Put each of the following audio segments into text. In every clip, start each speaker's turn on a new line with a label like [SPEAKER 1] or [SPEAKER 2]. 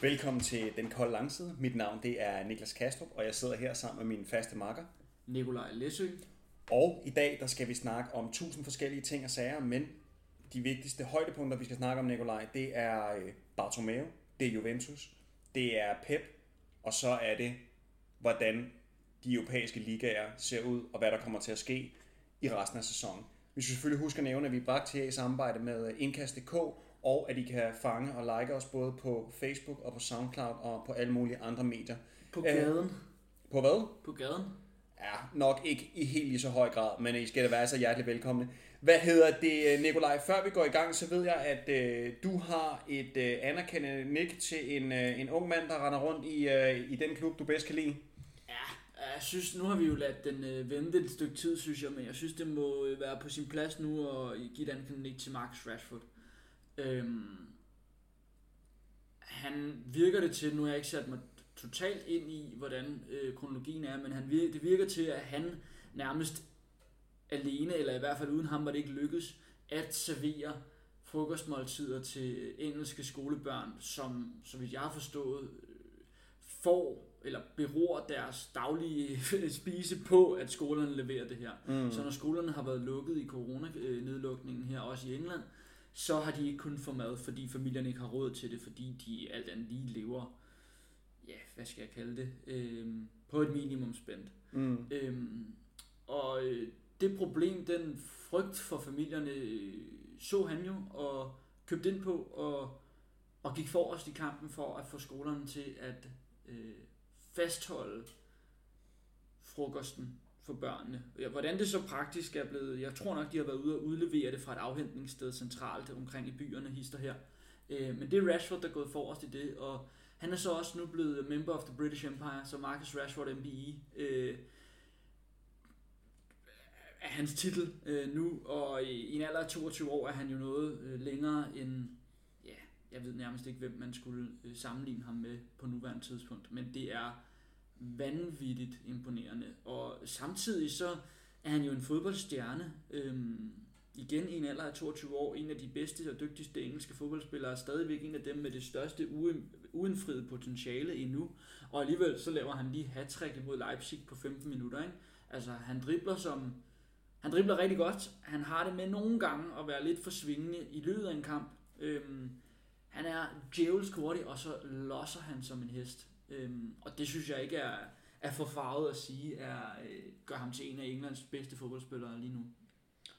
[SPEAKER 1] Velkommen til Den Kolde Langside. Mit navn det er Niklas Kastrup, og jeg sidder her sammen med min faste makker.
[SPEAKER 2] Nikolaj Læsø.
[SPEAKER 1] Og i dag der skal vi snakke om tusind forskellige ting og sager, men de vigtigste højdepunkter, vi skal snakke om, Nikolaj, det er øh, Bartomeu, det er Juventus, det er Pep, og så er det, hvordan de europæiske ligaer ser ud, og hvad der kommer til at ske i resten af sæsonen. Vi skal selvfølgelig huske at nævne, at vi er bragt til i samarbejde med Indkast.dk, og at I kan fange og like os både på Facebook og på SoundCloud og på alle mulige andre medier.
[SPEAKER 2] På gaden. Øh,
[SPEAKER 1] på hvad?
[SPEAKER 2] På gaden.
[SPEAKER 1] Ja, nok ikke i helt lige så høj grad, men I skal da være så hjertelig velkomne. Hvad hedder det, Nikolaj? Før vi går i gang, så ved jeg, at øh, du har et øh, anerkendende nik til en, øh, en ung mand, der render rundt i, øh, i den klub, du bedst kan lide.
[SPEAKER 2] Ja, jeg synes, nu har vi jo ladt den øh, vente et stykke tid, synes jeg, men jeg synes, det må øh, være på sin plads nu at give anerkendende nik til Marcus Rashford. Øhm, han virker det til, nu har jeg ikke sat mig totalt ind i, hvordan øh, kronologien er, men han virker, det virker til, at han nærmest alene, eller i hvert fald uden ham, var det ikke lykkes, at servere frokostmåltider til engelske skolebørn, som, så vidt jeg har forstået, får eller beror deres daglige spise på, at skolerne leverer det her. Mm. Så når skolerne har været lukket i coronanedlukningen her, også i England, så har de ikke kunnet få mad, fordi familierne ikke har råd til det, fordi de alt andet lige lever, ja, hvad skal jeg kalde det, øhm, på et minimumspændt. Mm. Øhm, og øh, det problem, den frygt for familierne, øh, så han jo og købte ind på og, og gik forrest i kampen for at få skolerne til at øh, fastholde frokosten for børnene. Hvordan det så praktisk er blevet, jeg tror nok, de har været ude og udlevere det fra et afhentningssted centralt omkring i byerne, hister her. Øh, men det er Rashford, der er gået forrest i det, og han er så også nu blevet member of the British Empire, så Marcus Rashford MBE. Øh, er hans titel øh, nu, og i, i en alder af 22 år er han jo noget øh, længere end, ja, jeg ved nærmest ikke, hvem man skulle øh, sammenligne ham med på nuværende tidspunkt, men det er vanvittigt imponerende. Og samtidig så er han jo en fodboldstjerne. Øhm, igen i en alder af 22 år, en af de bedste og dygtigste engelske fodboldspillere, stadigvæk en af dem med det største uindfriede potentiale endnu. Og alligevel så laver han lige hat mod Leipzig på 15 minutter. Ikke? Altså han dribler som... Han dribler rigtig godt. Han har det med nogle gange at være lidt for svingende i løbet af en kamp. Øhm, han er djævelsk hurtig, og så losser han som en hest. Øhm, og det synes jeg ikke er, er for farvet at sige, er, øh, gør ham til en af Englands bedste fodboldspillere lige nu.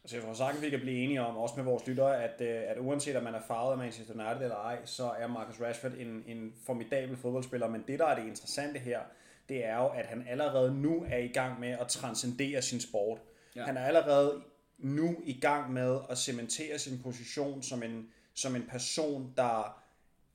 [SPEAKER 1] Altså jeg tror sagtens, vi kan blive enige om, også med vores lyttere, at, øh, at uanset om man er farvet af Manchester United eller ej, så er Marcus Rashford en, en formidabel fodboldspiller. Men det, der er det interessante her, det er jo, at han allerede nu er i gang med at transcendere sin sport. Ja. Han er allerede nu i gang med at cementere sin position som en, som en person, der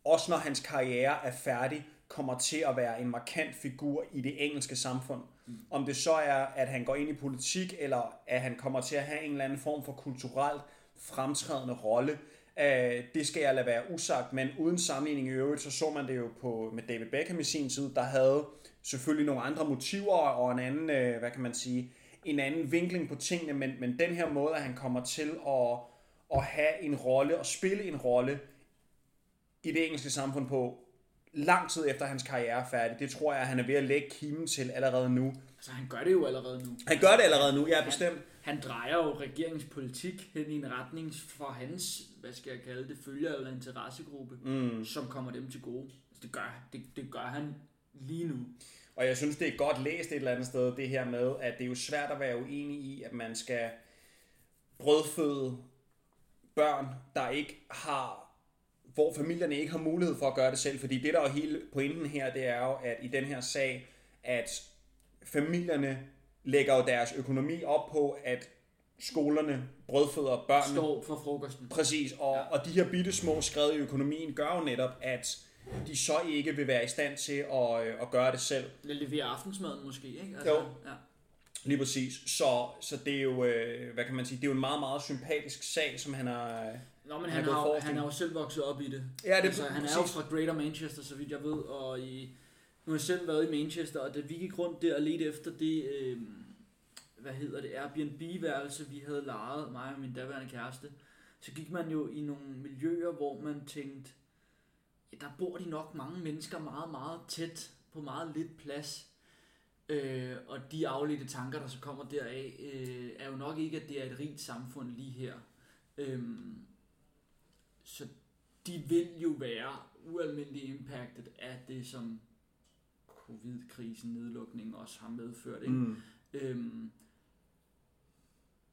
[SPEAKER 1] også når hans karriere er færdig, kommer til at være en markant figur i det engelske samfund. Mm. Om det så er, at han går ind i politik, eller at han kommer til at have en eller anden form for kulturelt fremtrædende rolle, øh, det skal jeg lade være usagt, men uden sammenligning i øvrigt, så så man det jo på, med David Beckham i sin tid, der havde selvfølgelig nogle andre motiver og en anden, øh, hvad kan man sige, en anden vinkling på tingene, men, men den her måde, at han kommer til at, at have en rolle og spille en rolle i det engelske samfund på, lang tid efter hans karriere er færdig. Det tror jeg, han er ved at lægge kimen til allerede nu.
[SPEAKER 2] Altså han gør det jo allerede nu.
[SPEAKER 1] Han gør det allerede nu, ja bestemt.
[SPEAKER 2] Han, han drejer jo regeringspolitik hen i en retning for hans, hvad skal jeg kalde det, følger eller interessegruppe, mm. som kommer dem til gode. Altså, det, gør, det, det gør han lige nu.
[SPEAKER 1] Og jeg synes, det er godt læst et eller andet sted, det her med, at det er jo svært at være uenig i, at man skal brødføde børn, der ikke har hvor familierne ikke har mulighed for at gøre det selv, fordi det der er hele pointen her, det er jo, at i den her sag, at familierne lægger jo deres økonomi op på, at skolerne brødføder børnene.
[SPEAKER 2] Står for frokosten.
[SPEAKER 1] Præcis, og, ja. og de her bitte små skred i økonomien gør jo netop, at de så ikke vil være i stand til at, øh, at gøre det selv.
[SPEAKER 2] Eller levere aftensmaden måske, ikke?
[SPEAKER 1] Altså, jo. Ja. Lige præcis. Så, så det er jo, øh, hvad kan man sige, det er jo en meget, meget sympatisk sag, som han har,
[SPEAKER 2] Nå, men han, har, han er jo selv vokset op i det.
[SPEAKER 1] Ja, det
[SPEAKER 2] altså, han er jo fra Greater Manchester, så vidt jeg ved, og i, nu har jeg selv været i Manchester, og da vi gik rundt der og ledte efter det, øh, hvad hedder det, Airbnb-værelse, vi havde lejet, mig og min daværende kæreste, så gik man jo i nogle miljøer, hvor man tænkte, der bor de nok mange mennesker meget, meget tæt på meget lidt plads. Øh, og de afledte tanker, der så kommer deraf, øh, er jo nok ikke, at det er et rigt samfund lige her. Øh, så de vil jo være ualmindeligt impacted af det, som covid-krisen, nedlukningen også har medført. Ikke?
[SPEAKER 1] Mm.
[SPEAKER 2] Øhm,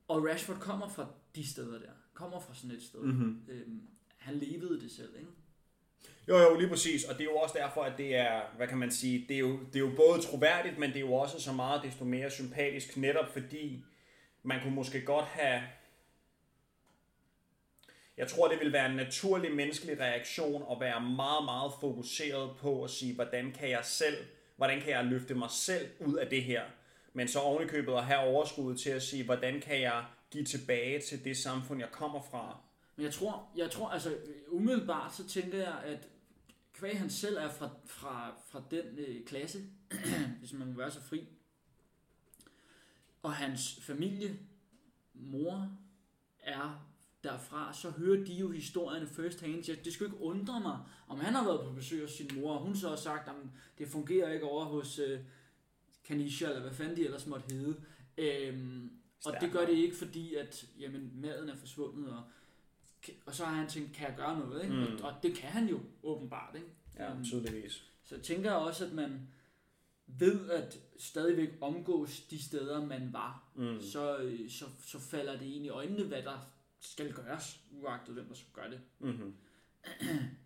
[SPEAKER 2] og Rashford kommer fra de steder der. Kommer fra sådan et sted.
[SPEAKER 1] Mm-hmm.
[SPEAKER 2] Øhm, han levede det selv, ikke?
[SPEAKER 1] Jo, jo, lige præcis. Og det er jo også derfor, at det er, hvad kan man sige, det er jo, det er jo både troværdigt, men det er jo også så meget desto mere sympatisk, netop fordi man kunne måske godt have... Jeg tror, det vil være en naturlig menneskelig reaktion at være meget, meget fokuseret på at sige, hvordan kan jeg selv, hvordan kan jeg løfte mig selv ud af det her? Men så ovenikøbet at have overskuddet til at sige, hvordan kan jeg give tilbage til det samfund, jeg kommer fra?
[SPEAKER 2] Men jeg tror, jeg tror altså umiddelbart så tænker jeg, at kvæg han selv er fra, fra, fra den øh, klasse, hvis man må være så fri, og hans familie, mor, er derfra, så hører de jo historierne first hand. Så det skulle ikke undre mig, om han har været på besøg hos sin mor, og hun så har sagt, at det fungerer ikke over hos øh, Kanisha, eller hvad fanden de ellers måtte hedde. Øhm, og det gør det ikke, fordi at jamen, maden er forsvundet, og, og så har han tænkt, kan jeg gøre noget? Ikke?
[SPEAKER 1] Mm.
[SPEAKER 2] Og, og det kan han jo åbenbart. Ikke?
[SPEAKER 1] Ja,
[SPEAKER 2] Øhm,
[SPEAKER 1] tydeligvis.
[SPEAKER 2] så jeg tænker også, at man ved at stadigvæk omgås de steder, man var,
[SPEAKER 1] Mm.
[SPEAKER 2] så, øh, så, så falder det ind i øjnene, hvad der skal gøres, uagtet hvem der skal gøre det.
[SPEAKER 1] Mm-hmm.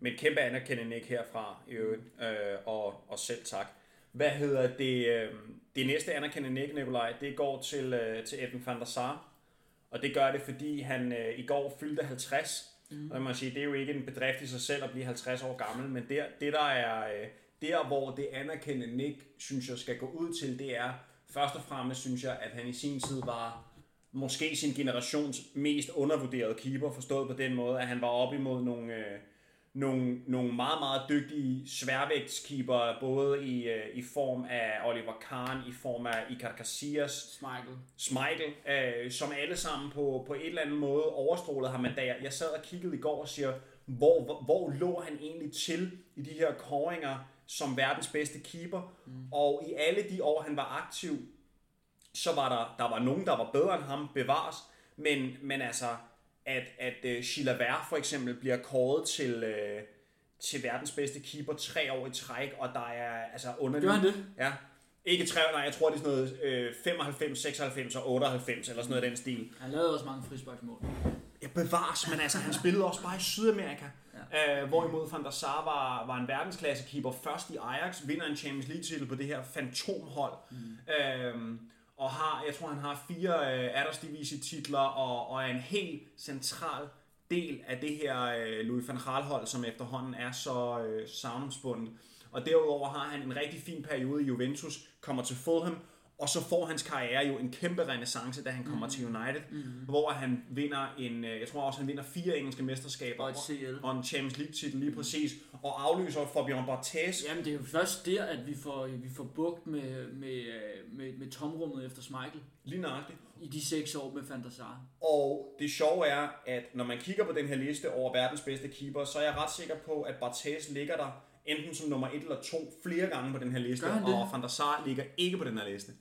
[SPEAKER 1] Men kæmpe anerkendelse ikke herfra i øvrigt, øh, og, og selv tak. Hvad hedder det? Øh, det næste anerkendende ikke, Nikolaj, det går til, øh, til Edwin van der Sar. Og det gør det, fordi han øh, i går fyldte 50. Mm. Og man må sige, det er jo ikke en bedrift i sig selv at blive 50 år gammel, men der, det der er, øh, der hvor det anerkendende Nick, synes jeg, skal gå ud til, det er først og fremmest, synes jeg, at han i sin tid var måske sin generations mest undervurderede keeper, forstået på den måde, at han var op imod nogle, øh, nogle, nogle meget, meget dygtige sværvægtskeeper, både i, øh, i form af Oliver Kahn, i form af Iker Casillas,
[SPEAKER 2] Michael.
[SPEAKER 1] Schmeichel, øh, som alle sammen på, på et eller andet måde overstrålede ham mandater. Jeg sad og kiggede i går og siger, hvor, hvor, hvor lå han egentlig til i de her kåringer som verdens bedste keeper? Mm. Og i alle de år, han var aktiv, så var der, der var nogen, der var bedre end ham, bevares. Men, men altså, at, at uh, Chilavert for eksempel bliver kåret til, uh, til verdens bedste keeper tre år i træk, og der er altså underligt...
[SPEAKER 2] Gør han det?
[SPEAKER 1] Ja. Ikke tre, nej, jeg tror, det er sådan noget øh, 95, 96 og 98, eller sådan noget i den stil.
[SPEAKER 2] Han lavede også mange frisparksmål.
[SPEAKER 1] Ja, bevares, men altså, han spillede også bare i Sydamerika. Ja. Øh, hvorimod Van der Sar var, var en verdensklassekeeper først i Ajax, vinder en Champions League-titel på det her fantomhold. Mm. Øhm, og har, jeg tror, han har fire øh, Aders-divisi-titler, og, og er en helt central del af det her øh, Louis van Gaal-hold, som efterhånden er så øh, savnomsbundet. Og derudover har han en rigtig fin periode i Juventus, kommer til Fulham, og så får hans karriere jo en kæmpe renaissance, da han kommer mm. til United, mm. hvor han vinder en, øh, jeg tror også, han vinder fire engelske mesterskaber
[SPEAKER 2] Og et
[SPEAKER 1] og en Champions League titel lige præcis, og aflyser Fabian Barthez.
[SPEAKER 2] Jamen, det er jo først der, at vi får, vi får bugt med, med, med, med tomrummet efter Michael.
[SPEAKER 1] Lige nøjagtigt.
[SPEAKER 2] I de seks år med Van der Sar.
[SPEAKER 1] Og det sjove er, at når man kigger på den her liste over verdens bedste keeper, så er jeg ret sikker på, at Barthez ligger der enten som nummer et eller to flere gange på den her liste, og Van der Sar ligger ikke på den her liste.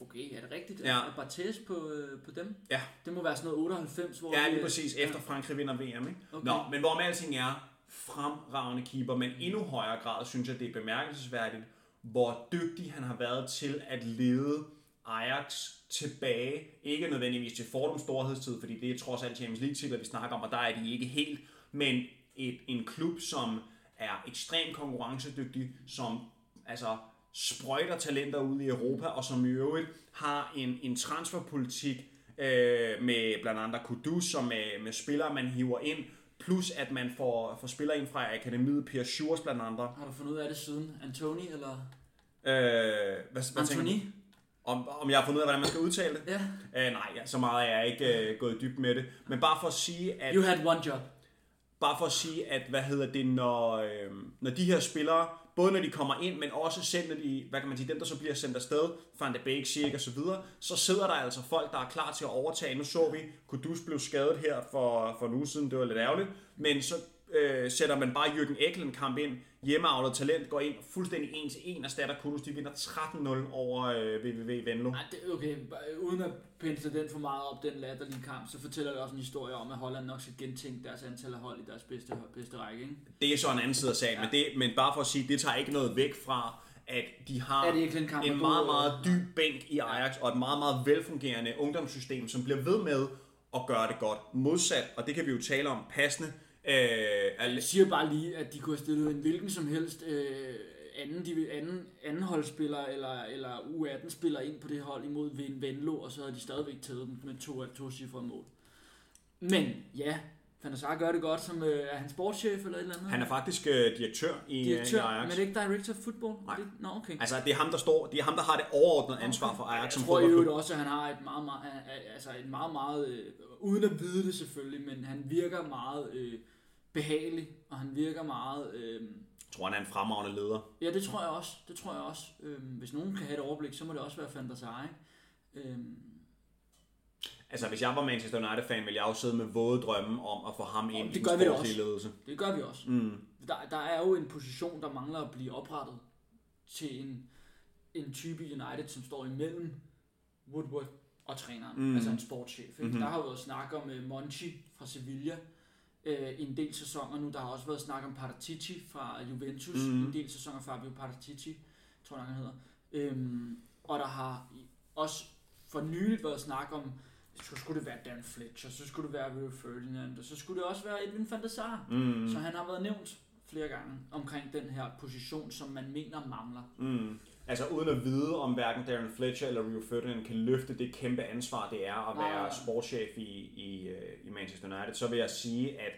[SPEAKER 2] Okay, er det rigtigt?
[SPEAKER 1] Ja.
[SPEAKER 2] Er Barthez på, øh, på dem?
[SPEAKER 1] Ja.
[SPEAKER 2] Det må være sådan noget 98, hvor...
[SPEAKER 1] Ja,
[SPEAKER 2] vi-
[SPEAKER 1] lige præcis, efter Frankrig vinder VM. Ikke?
[SPEAKER 2] Okay.
[SPEAKER 1] Nå, men hvorom alting er, fremragende keeper, men endnu højere grad synes jeg, det er bemærkelsesværdigt, hvor dygtig han har været til at lede Ajax tilbage. Ikke nødvendigvis til Fordums storhedstid, fordi det er trods alt Champions League titler, vi snakker om, og der er de ikke helt, men et, en klub, som er ekstremt konkurrencedygtig, som altså sprøjter talenter ud i Europa, og som i øvrigt har en, en transferpolitik øh, med blandt andet Kudus, som med, med spillere, man hiver ind, plus at man får, får spillere ind fra akademiet, Per Schurz blandt andre.
[SPEAKER 2] Har du fundet ud af det siden? Antoni eller...
[SPEAKER 1] Øh, hvad, hvad?
[SPEAKER 2] Antoni?
[SPEAKER 1] Om, om jeg har fundet ud af, hvordan man skal udtale det?
[SPEAKER 2] Ja.
[SPEAKER 1] Øh, nej, så meget er jeg ikke øh, gået i dyb med det. Men bare for at sige, at...
[SPEAKER 2] You had one job.
[SPEAKER 1] Bare for at sige, at hvad hedder det, når, øh, når de her spillere, både når de kommer ind, men også selv når de, hvad kan man sige, dem der så bliver sendt afsted, Van de Beek, Schick og så videre, så sidder der altså folk, der er klar til at overtage. Nu så vi, Kudus blev skadet her for, for en uge siden, det var lidt ærgerligt, men så øh, sætter man bare Jürgen Eklund kamp ind, hjemmeavlet talent, går ind fuldstændig en til en, erstatter Kudus, de vinder 13-0 over øh, VVV Venlo.
[SPEAKER 2] Nej, det, okay, uden at pensle den for meget op, den latterlige kamp, så fortæller det også en historie om, at Holland nok skal gentænke deres antal af hold i deres bedste, bedste række, ikke?
[SPEAKER 1] Det er så en anden side af sagen, ja. men, det, men bare for at sige, det tager ikke noget væk fra, at de har
[SPEAKER 2] Er det ikke en kamp,
[SPEAKER 1] en meget, meget dyb bænk i Ajax, og et meget, meget velfungerende ungdomssystem, som bliver ved med at gøre det godt. Modsat, og det kan vi jo tale om passende, øh, er-
[SPEAKER 2] Jeg siger bare lige, at de kunne have stillet en hvilken som helst øh, anden, de, anden, anden holdspiller eller, eller U18-spiller ind på det hold imod Ven- Venlo, og så havde de stadigvæk taget dem med to, to cifrede mål. Men ja, Van der Sar gør det godt, som øh, er han sportschef eller et eller andet?
[SPEAKER 1] han er faktisk øh, direktør i,
[SPEAKER 2] direktør,
[SPEAKER 1] i Ajax.
[SPEAKER 2] men er det ikke director of football?
[SPEAKER 1] Nej.
[SPEAKER 2] Det, nå, okay.
[SPEAKER 1] Altså, det er ham, der står, det er ham, der har det overordnede ansvar for Ajax
[SPEAKER 2] Jeg
[SPEAKER 1] som
[SPEAKER 2] tror
[SPEAKER 1] fodboldklub.
[SPEAKER 2] øvrigt også, at han har et meget, meget, altså et meget, meget øh, uden at vide det selvfølgelig, men han virker meget øh, behagelig, og han virker meget... Øh,
[SPEAKER 1] Jeg tror, han er en fremragende leder.
[SPEAKER 2] Ja, det tror jeg også. Det tror jeg også. Øhm, hvis nogen kan have et overblik, så må det også være Van der Sar, ikke? Øhm,
[SPEAKER 1] Altså, hvis jeg var Manchester United-fan, ville jeg jo sidde med våde drømme om at få ham ind
[SPEAKER 2] det
[SPEAKER 1] i
[SPEAKER 2] gør vi også.
[SPEAKER 1] ledelse.
[SPEAKER 2] det gør vi også.
[SPEAKER 1] Mm.
[SPEAKER 2] Der, der er jo en position, der mangler at blive oprettet til en, en type United, som står imellem Woodward og træneren,
[SPEAKER 1] Mm.
[SPEAKER 2] altså en sportschef.
[SPEAKER 1] Mhm.
[SPEAKER 2] Mm-hmm. Der har jo været snak om uh, Monchi fra Sevilla øh, en del sæsoner nu. Der har også været snak om Paratici fra Juventus,
[SPEAKER 1] Mhm.
[SPEAKER 2] mm. en del sæsoner Fabio Paratici, tror jeg han hedder. Øhm, og der har også for nyligt været snak om, så skulle det være Dan Fletcher, så skulle det være Rio Ferdinand, og så skulle det også være Edwin van der Sar.
[SPEAKER 1] Mm.
[SPEAKER 2] Så han har været nævnt flere gange omkring den her position, som man mener mangler.
[SPEAKER 1] Mm. Altså uden at vide, om hverken Darren Fletcher eller Rio Ferdinand kan løfte det kæmpe ansvar, det er at være
[SPEAKER 2] nej.
[SPEAKER 1] sportschef i, i, øh, i Manchester United, så vil jeg sige, at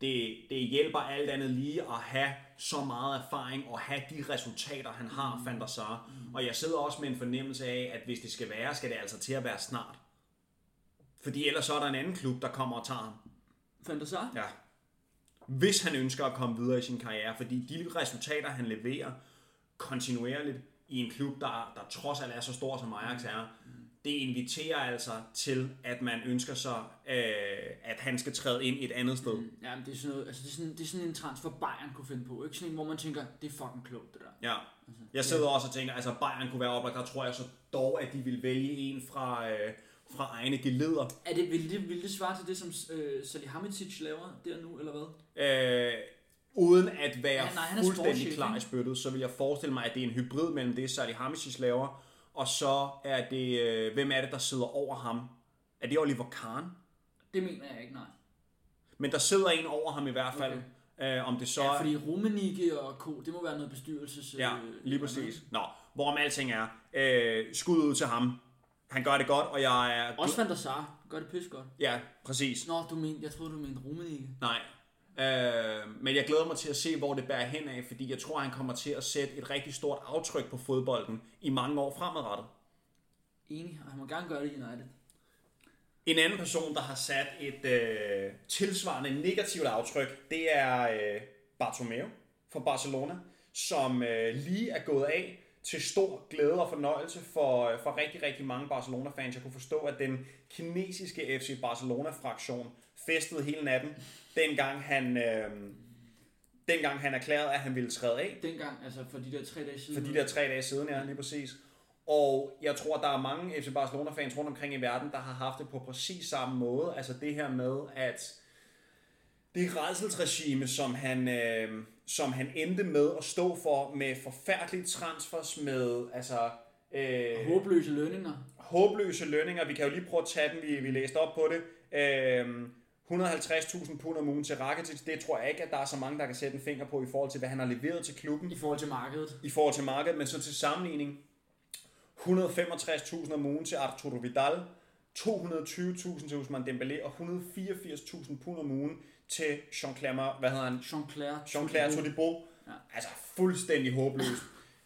[SPEAKER 1] det, det hjælper alt andet lige at have så meget erfaring og have de resultater, han har, mm. Van der Sar. Og jeg sidder også med en fornemmelse af, at hvis det skal være, skal det altså til at være snart. Fordi ellers så er der en anden klub, der kommer og tager ham.
[SPEAKER 2] Der Sar?
[SPEAKER 1] Ja. Hvis han ønsker at komme videre i sin karriere, fordi de resultater, han leverer kontinuerligt i en klub, der, der trods alt er så stor som Ajax er, det inviterer altså til, at man ønsker sig, øh, at han skal træde ind et andet sted. Mm.
[SPEAKER 2] Ja, men det er sådan, noget, altså det er sådan, det er sådan en transfer Bayern kunne finde på. Ikke sådan en, hvor man tænker, det er fucking klogt, det der.
[SPEAKER 1] Ja. Jeg sidder også og tænker, altså Bayern kunne være oplagt, der tror jeg så dog, at de vil vælge en fra, øh, fra egne geleder.
[SPEAKER 2] Er det, vil, det, vil det svare til det, som øh, Salihamidzic laver der nu, eller hvad?
[SPEAKER 1] Øh, uden at være
[SPEAKER 2] Ja, nej, han er
[SPEAKER 1] fuldstændig
[SPEAKER 2] sportschef,
[SPEAKER 1] klar i spyttet, så vil jeg forestille mig, at det er en hybrid mellem det, Salih Hamicic laver, og så er det, øh, hvem er det, der sidder over ham? Er det Oliver Kahn?
[SPEAKER 2] Det mener jeg ikke, nej.
[SPEAKER 1] Men der sidder en over ham i hvert fald. Okay. Øh, om det så
[SPEAKER 2] Ja, fordi Rummenigge og Co., det må være noget bestyrelses...
[SPEAKER 1] Ja,
[SPEAKER 2] øh,
[SPEAKER 1] lige
[SPEAKER 2] eller noget.
[SPEAKER 1] præcis. Nå, hvorom alting er. Øh, skud ud til ham. Han gør det godt, og jeg er...
[SPEAKER 2] Også Van der Sar. Gør det pis godt.
[SPEAKER 1] Ja, præcis.
[SPEAKER 2] Nå, du men, jeg troede, du mente Rummenigge.
[SPEAKER 1] Nej. Øh, men jeg glæder mig til at se, hvor det bærer hen af, fordi jeg tror, han kommer til at sætte et rigtig stort aftryk på fodbolden i mange år fremadrettet.
[SPEAKER 2] Enig, og han må gerne gøre det i United.
[SPEAKER 1] En anden person, der har sat et øh, tilsvarende negativt aftryk, det er øh, Bartomeu fra Barcelona, som øh, lige er gået af til stor glæde og fornøjelse for, øh, for rigtig, rigtig mange Barcelona-fans. Jeg kunne forstå, at den kinesiske FC Barcelona-fraktion festede hele natten, dengang han, øh, dengang han erklærede, at han ville træde af.
[SPEAKER 2] Dengang, altså for de der tre dage siden.
[SPEAKER 1] For de der tre dage siden, ja, lige præcis. Og jeg tror, der er mange FC Barcelona-fans rundt omkring i verden, der har haft det på præcis samme måde. Altså det her med, at det redselsregime, som han, øh, som han endte med at stå for med forfærdelige transfers, med altså, øh,
[SPEAKER 2] Håbløse lønninger.
[SPEAKER 1] håbløse lønninger. Vi kan jo lige prøve at tage den, vi, vi læste op på det. Øh, 150.000 pund om ugen til Rakitic, det tror jeg ikke, at der er så mange, der kan sætte en finger på i forhold til, hvad han har leveret til klubben
[SPEAKER 2] I forhold til markedet.
[SPEAKER 1] i forhold til markedet, men så til sammenligning 165.000 om ugen til Arturo Vidal, 220.000 til Usman Dembélé og 184.000 pund om ugen til Jean-Claire, hvad hedder han?
[SPEAKER 2] Jean-Claire.
[SPEAKER 1] Jean-Claire Todibo.
[SPEAKER 2] Ja.
[SPEAKER 1] Altså fuldstændig håbløst.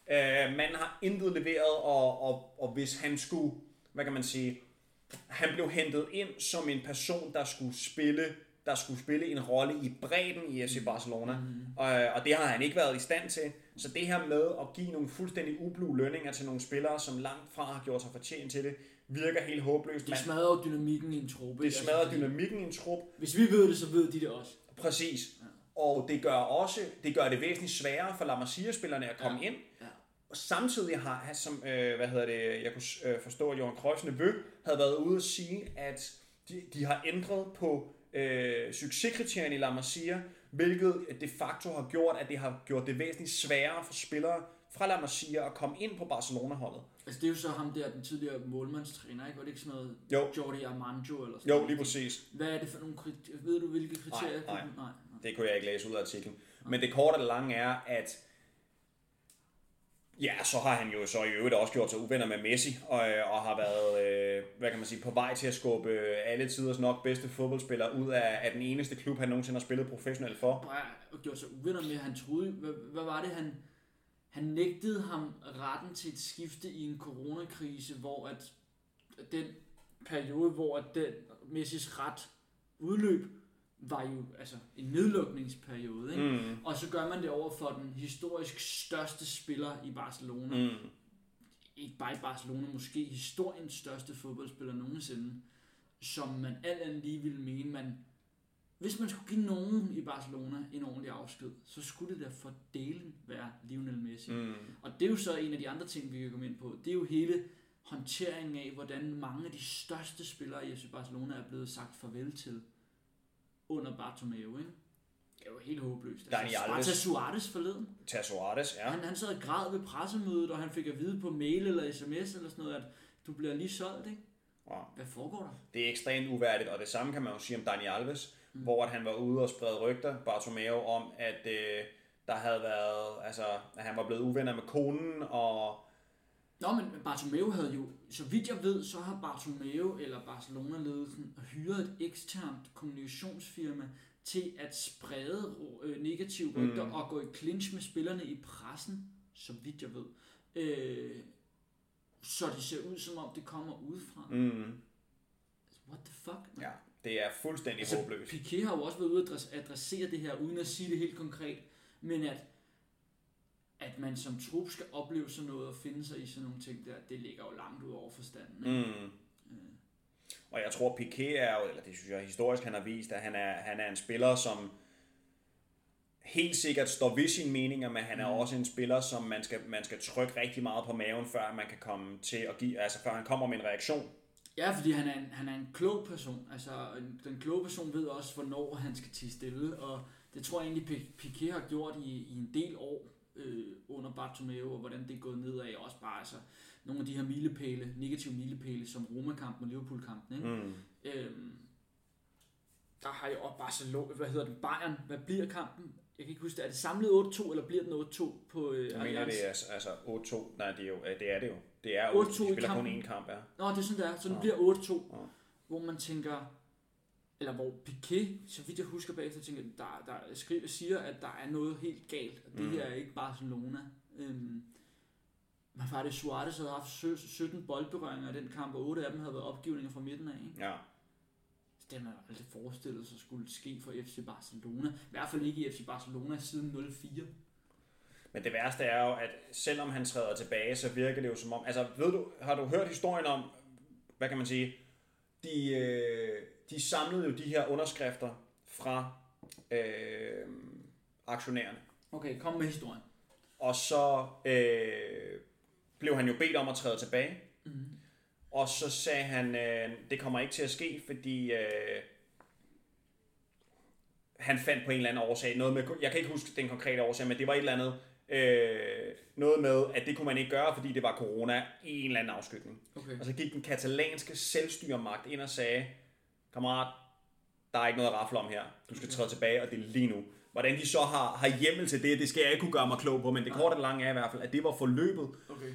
[SPEAKER 1] uh, man har intet leveret, og, og, og hvis han skulle, hvad kan man sige, han blev hentet ind som en person, der skulle spille der skulle spille en rolle i bredden i FC Barcelona, mm. og, og det har han ikke været i stand til. Så det her med at give nogle fuldstændig ublu lønninger til nogle spillere, som langt fra har gjort sig fortjent til det, virker helt håbløst.
[SPEAKER 2] De
[SPEAKER 1] Man,
[SPEAKER 2] smadrer jo dynamikken i en truppe.
[SPEAKER 1] det
[SPEAKER 2] ikke?
[SPEAKER 1] smadrer
[SPEAKER 2] Altså,
[SPEAKER 1] dynamikken i en trup.
[SPEAKER 2] Hvis vi ved det, så ved de det også.
[SPEAKER 1] Præcis. og det gør også det gør det væsentligt sværere for La Masia-spillerne at komme ja. ind.
[SPEAKER 2] Ja.
[SPEAKER 1] Og samtidig har han, som, øh, hvad hedder det, jeg kunne øh, forstå, at Johan Cruyffs nevø havde været ude at sige, at de, de har ændret på øh, succeskriterierne i La Masia, hvilket de facto har gjort, at det har gjort det væsentligt sværere for spillere fra La Masia at komme ind på Barcelona-holdet.
[SPEAKER 2] Altså det er jo så ham der, den tidligere målmandstræner, ikke? Var det ikke sådan noget
[SPEAKER 1] Jo.
[SPEAKER 2] Jordi Armando eller sådan
[SPEAKER 1] Jo,
[SPEAKER 2] noget?
[SPEAKER 1] lige præcis.
[SPEAKER 2] Hvad er det for nogle kriterier? Ved du, hvilke kriterier?
[SPEAKER 1] Nej, nej.
[SPEAKER 2] nej. nej.
[SPEAKER 1] Det kunne jeg ikke læse ud af artiklen. Men det korte og det lange er, at ja, så har han jo så i øvrigt også gjort sig uvenner med Messi, og, og har været, øh, hvad kan man sige, på vej til at skubbe øh, alle tiders nok bedste fodboldspiller ud af, af den eneste klub, han nogensinde har spillet professionelt for.
[SPEAKER 2] Og og gjorde sig uvenner med, han troede, hvad, hvad var det, han, han nægtede ham retten til et skifte i en coronakrise, hvor at den periode, hvor at den Messis ret udløb, var jo altså en nedlukningsperiode. Ikke?
[SPEAKER 1] Mm,
[SPEAKER 2] Og så gør man det over for den historisk største spiller i Barcelona.
[SPEAKER 1] mm,
[SPEAKER 2] Ikke bare i Barcelona, måske historiens største fodboldspiller nogensinde. Som man alt andet lige ville mene, man hvis man skulle give nogen i Barcelona en ordentlig afsked, så skulle det da for delen være Lionel Messi.
[SPEAKER 1] mm.
[SPEAKER 2] Og det er jo så en af de andre ting, vi kan komme ind på. Det er jo hele håndteringen af, hvordan mange af de største spillere i FC Barcelona er blevet sagt farvel til under Bartomeu. Ikke? Det er jo helt håbløst.
[SPEAKER 1] Dani
[SPEAKER 2] Altså,
[SPEAKER 1] Alves.
[SPEAKER 2] Sparta Suarez forleden.
[SPEAKER 1] Tag Suarez, ja.
[SPEAKER 2] Han, han sad og græd ved pressemødet, og han fik at vide på mail eller sms eller sådan noget, at du bliver lige solgt, ikke?
[SPEAKER 1] ja.
[SPEAKER 2] Hvad foregår der?
[SPEAKER 1] Det er ekstremt uværdigt, og det samme kan man jo sige om Dani Alves, mm. hvor at han var ude og sprede rygter, Bartomeu, om at øh, der havde været, altså, at han var blevet uvenner med konen, og
[SPEAKER 2] Nå, men Bartomeu havde jo, så vidt jeg ved, så har Bartomeu eller Barcelona-ledelsen hyret et eksternt kommunikationsfirma til at sprede øh, negative rygter mm. og gå i clinch med spillerne i pressen, så vidt jeg ved. Øh, så det ser ud som om, det kommer udefra. Mm.
[SPEAKER 1] mm,
[SPEAKER 2] What the fuck? man?
[SPEAKER 1] ja, det er fuldstændig
[SPEAKER 2] Altså,
[SPEAKER 1] håbløst.
[SPEAKER 2] Piquet har jo også været ude at adress- adressere det her, uden at sige det helt konkret, men at, at man som trup skal opleve sådan noget og finde sig i sådan nogle ting der, det ligger jo langt ud over forstanden.
[SPEAKER 1] Mm. Og jeg tror, Piqué er jo, eller det synes jeg historisk, han har vist, at han er, han er en spiller, som helt sikkert står ved sine meninger, men han er
[SPEAKER 2] Mm.
[SPEAKER 1] også en spiller, som man skal, man skal trykke rigtig meget på maven, før man kan komme til at give, altså før han kommer med en reaktion.
[SPEAKER 2] Ja, fordi han er, en, han er en klog person. Altså, en- den kloge person ved også, hvornår han skal tige stille, og det tror jeg egentlig, Pi- Piquet har gjort i, i en del år øh, under Bartomeu, og hvordan det er gået nedad. Også bare altså, nogle af de her milepæle, negative milepæle, som Roma-kampen og Liverpool-kampen. Ikke?
[SPEAKER 1] Mm.
[SPEAKER 2] Øhm, der har jeg også Barcelona, hvad hedder det, Bayern, hvad bliver kampen? Jeg kan ikke huske. Er det samlet 8-2, eller bliver den 8-2 på øh,
[SPEAKER 1] Jeg mener,
[SPEAKER 2] Allianz?
[SPEAKER 1] det er altså- altså 8-2. Nej, det er, jo, det er det jo. Det er
[SPEAKER 2] 8-2
[SPEAKER 1] 8-2.
[SPEAKER 2] i
[SPEAKER 1] De spiller kun
[SPEAKER 2] kampen.
[SPEAKER 1] én kamp, ja.
[SPEAKER 2] Nå, det er sådan, der. Så den
[SPEAKER 1] Ja.
[SPEAKER 2] bliver 8-2.
[SPEAKER 1] Ja.
[SPEAKER 2] Hvor man tænker, eller hvor Piquet, så vidt jeg husker bagefter, tænker, der, der skriver, siger, at der er noget helt galt, og det
[SPEAKER 1] Mm.
[SPEAKER 2] her er ikke Barcelona. Øhm, hvad var det, Suarez havde haft sø- 17 boldberøringer i den kamp, og 8 af dem havde været opgivninger fra midten af. Ikke?
[SPEAKER 1] ja.
[SPEAKER 2] Det man aldrig forestillet sig skulle ske for FC Barcelona. I hvert fald ikke i FC Barcelona siden 04.
[SPEAKER 1] Men det værste er jo, at selvom han træder tilbage, så virker det jo som om... Altså, ved du, har du hørt historien om, hvad kan man sige, de, øh, de samlede jo de her underskrifter fra øh, aktionærerne.
[SPEAKER 2] Okay, kom med historien.
[SPEAKER 1] Og så øh, blev han jo bedt om at træde tilbage.
[SPEAKER 2] Mm.
[SPEAKER 1] Og så sagde han, øh, det kommer ikke til at ske, fordi øh, han fandt på en eller anden årsag, noget med, jeg kan ikke huske den konkrete årsag, men det var et eller andet, øh, noget med, at det kunne man ikke gøre, fordi det var corona i en eller anden afskygning.
[SPEAKER 2] Okay.
[SPEAKER 1] Og så gik den katalanske selvstyremagt ind og sagde, kammerat, der er ikke noget at rafle om her. Du skal træde tilbage, og det er lige nu. Hvordan de så har, har hjemmel til det, det skal jeg ikke kunne gøre mig klog på, men det korte og lange er i hvert fald, at det var forløbet.
[SPEAKER 2] okay.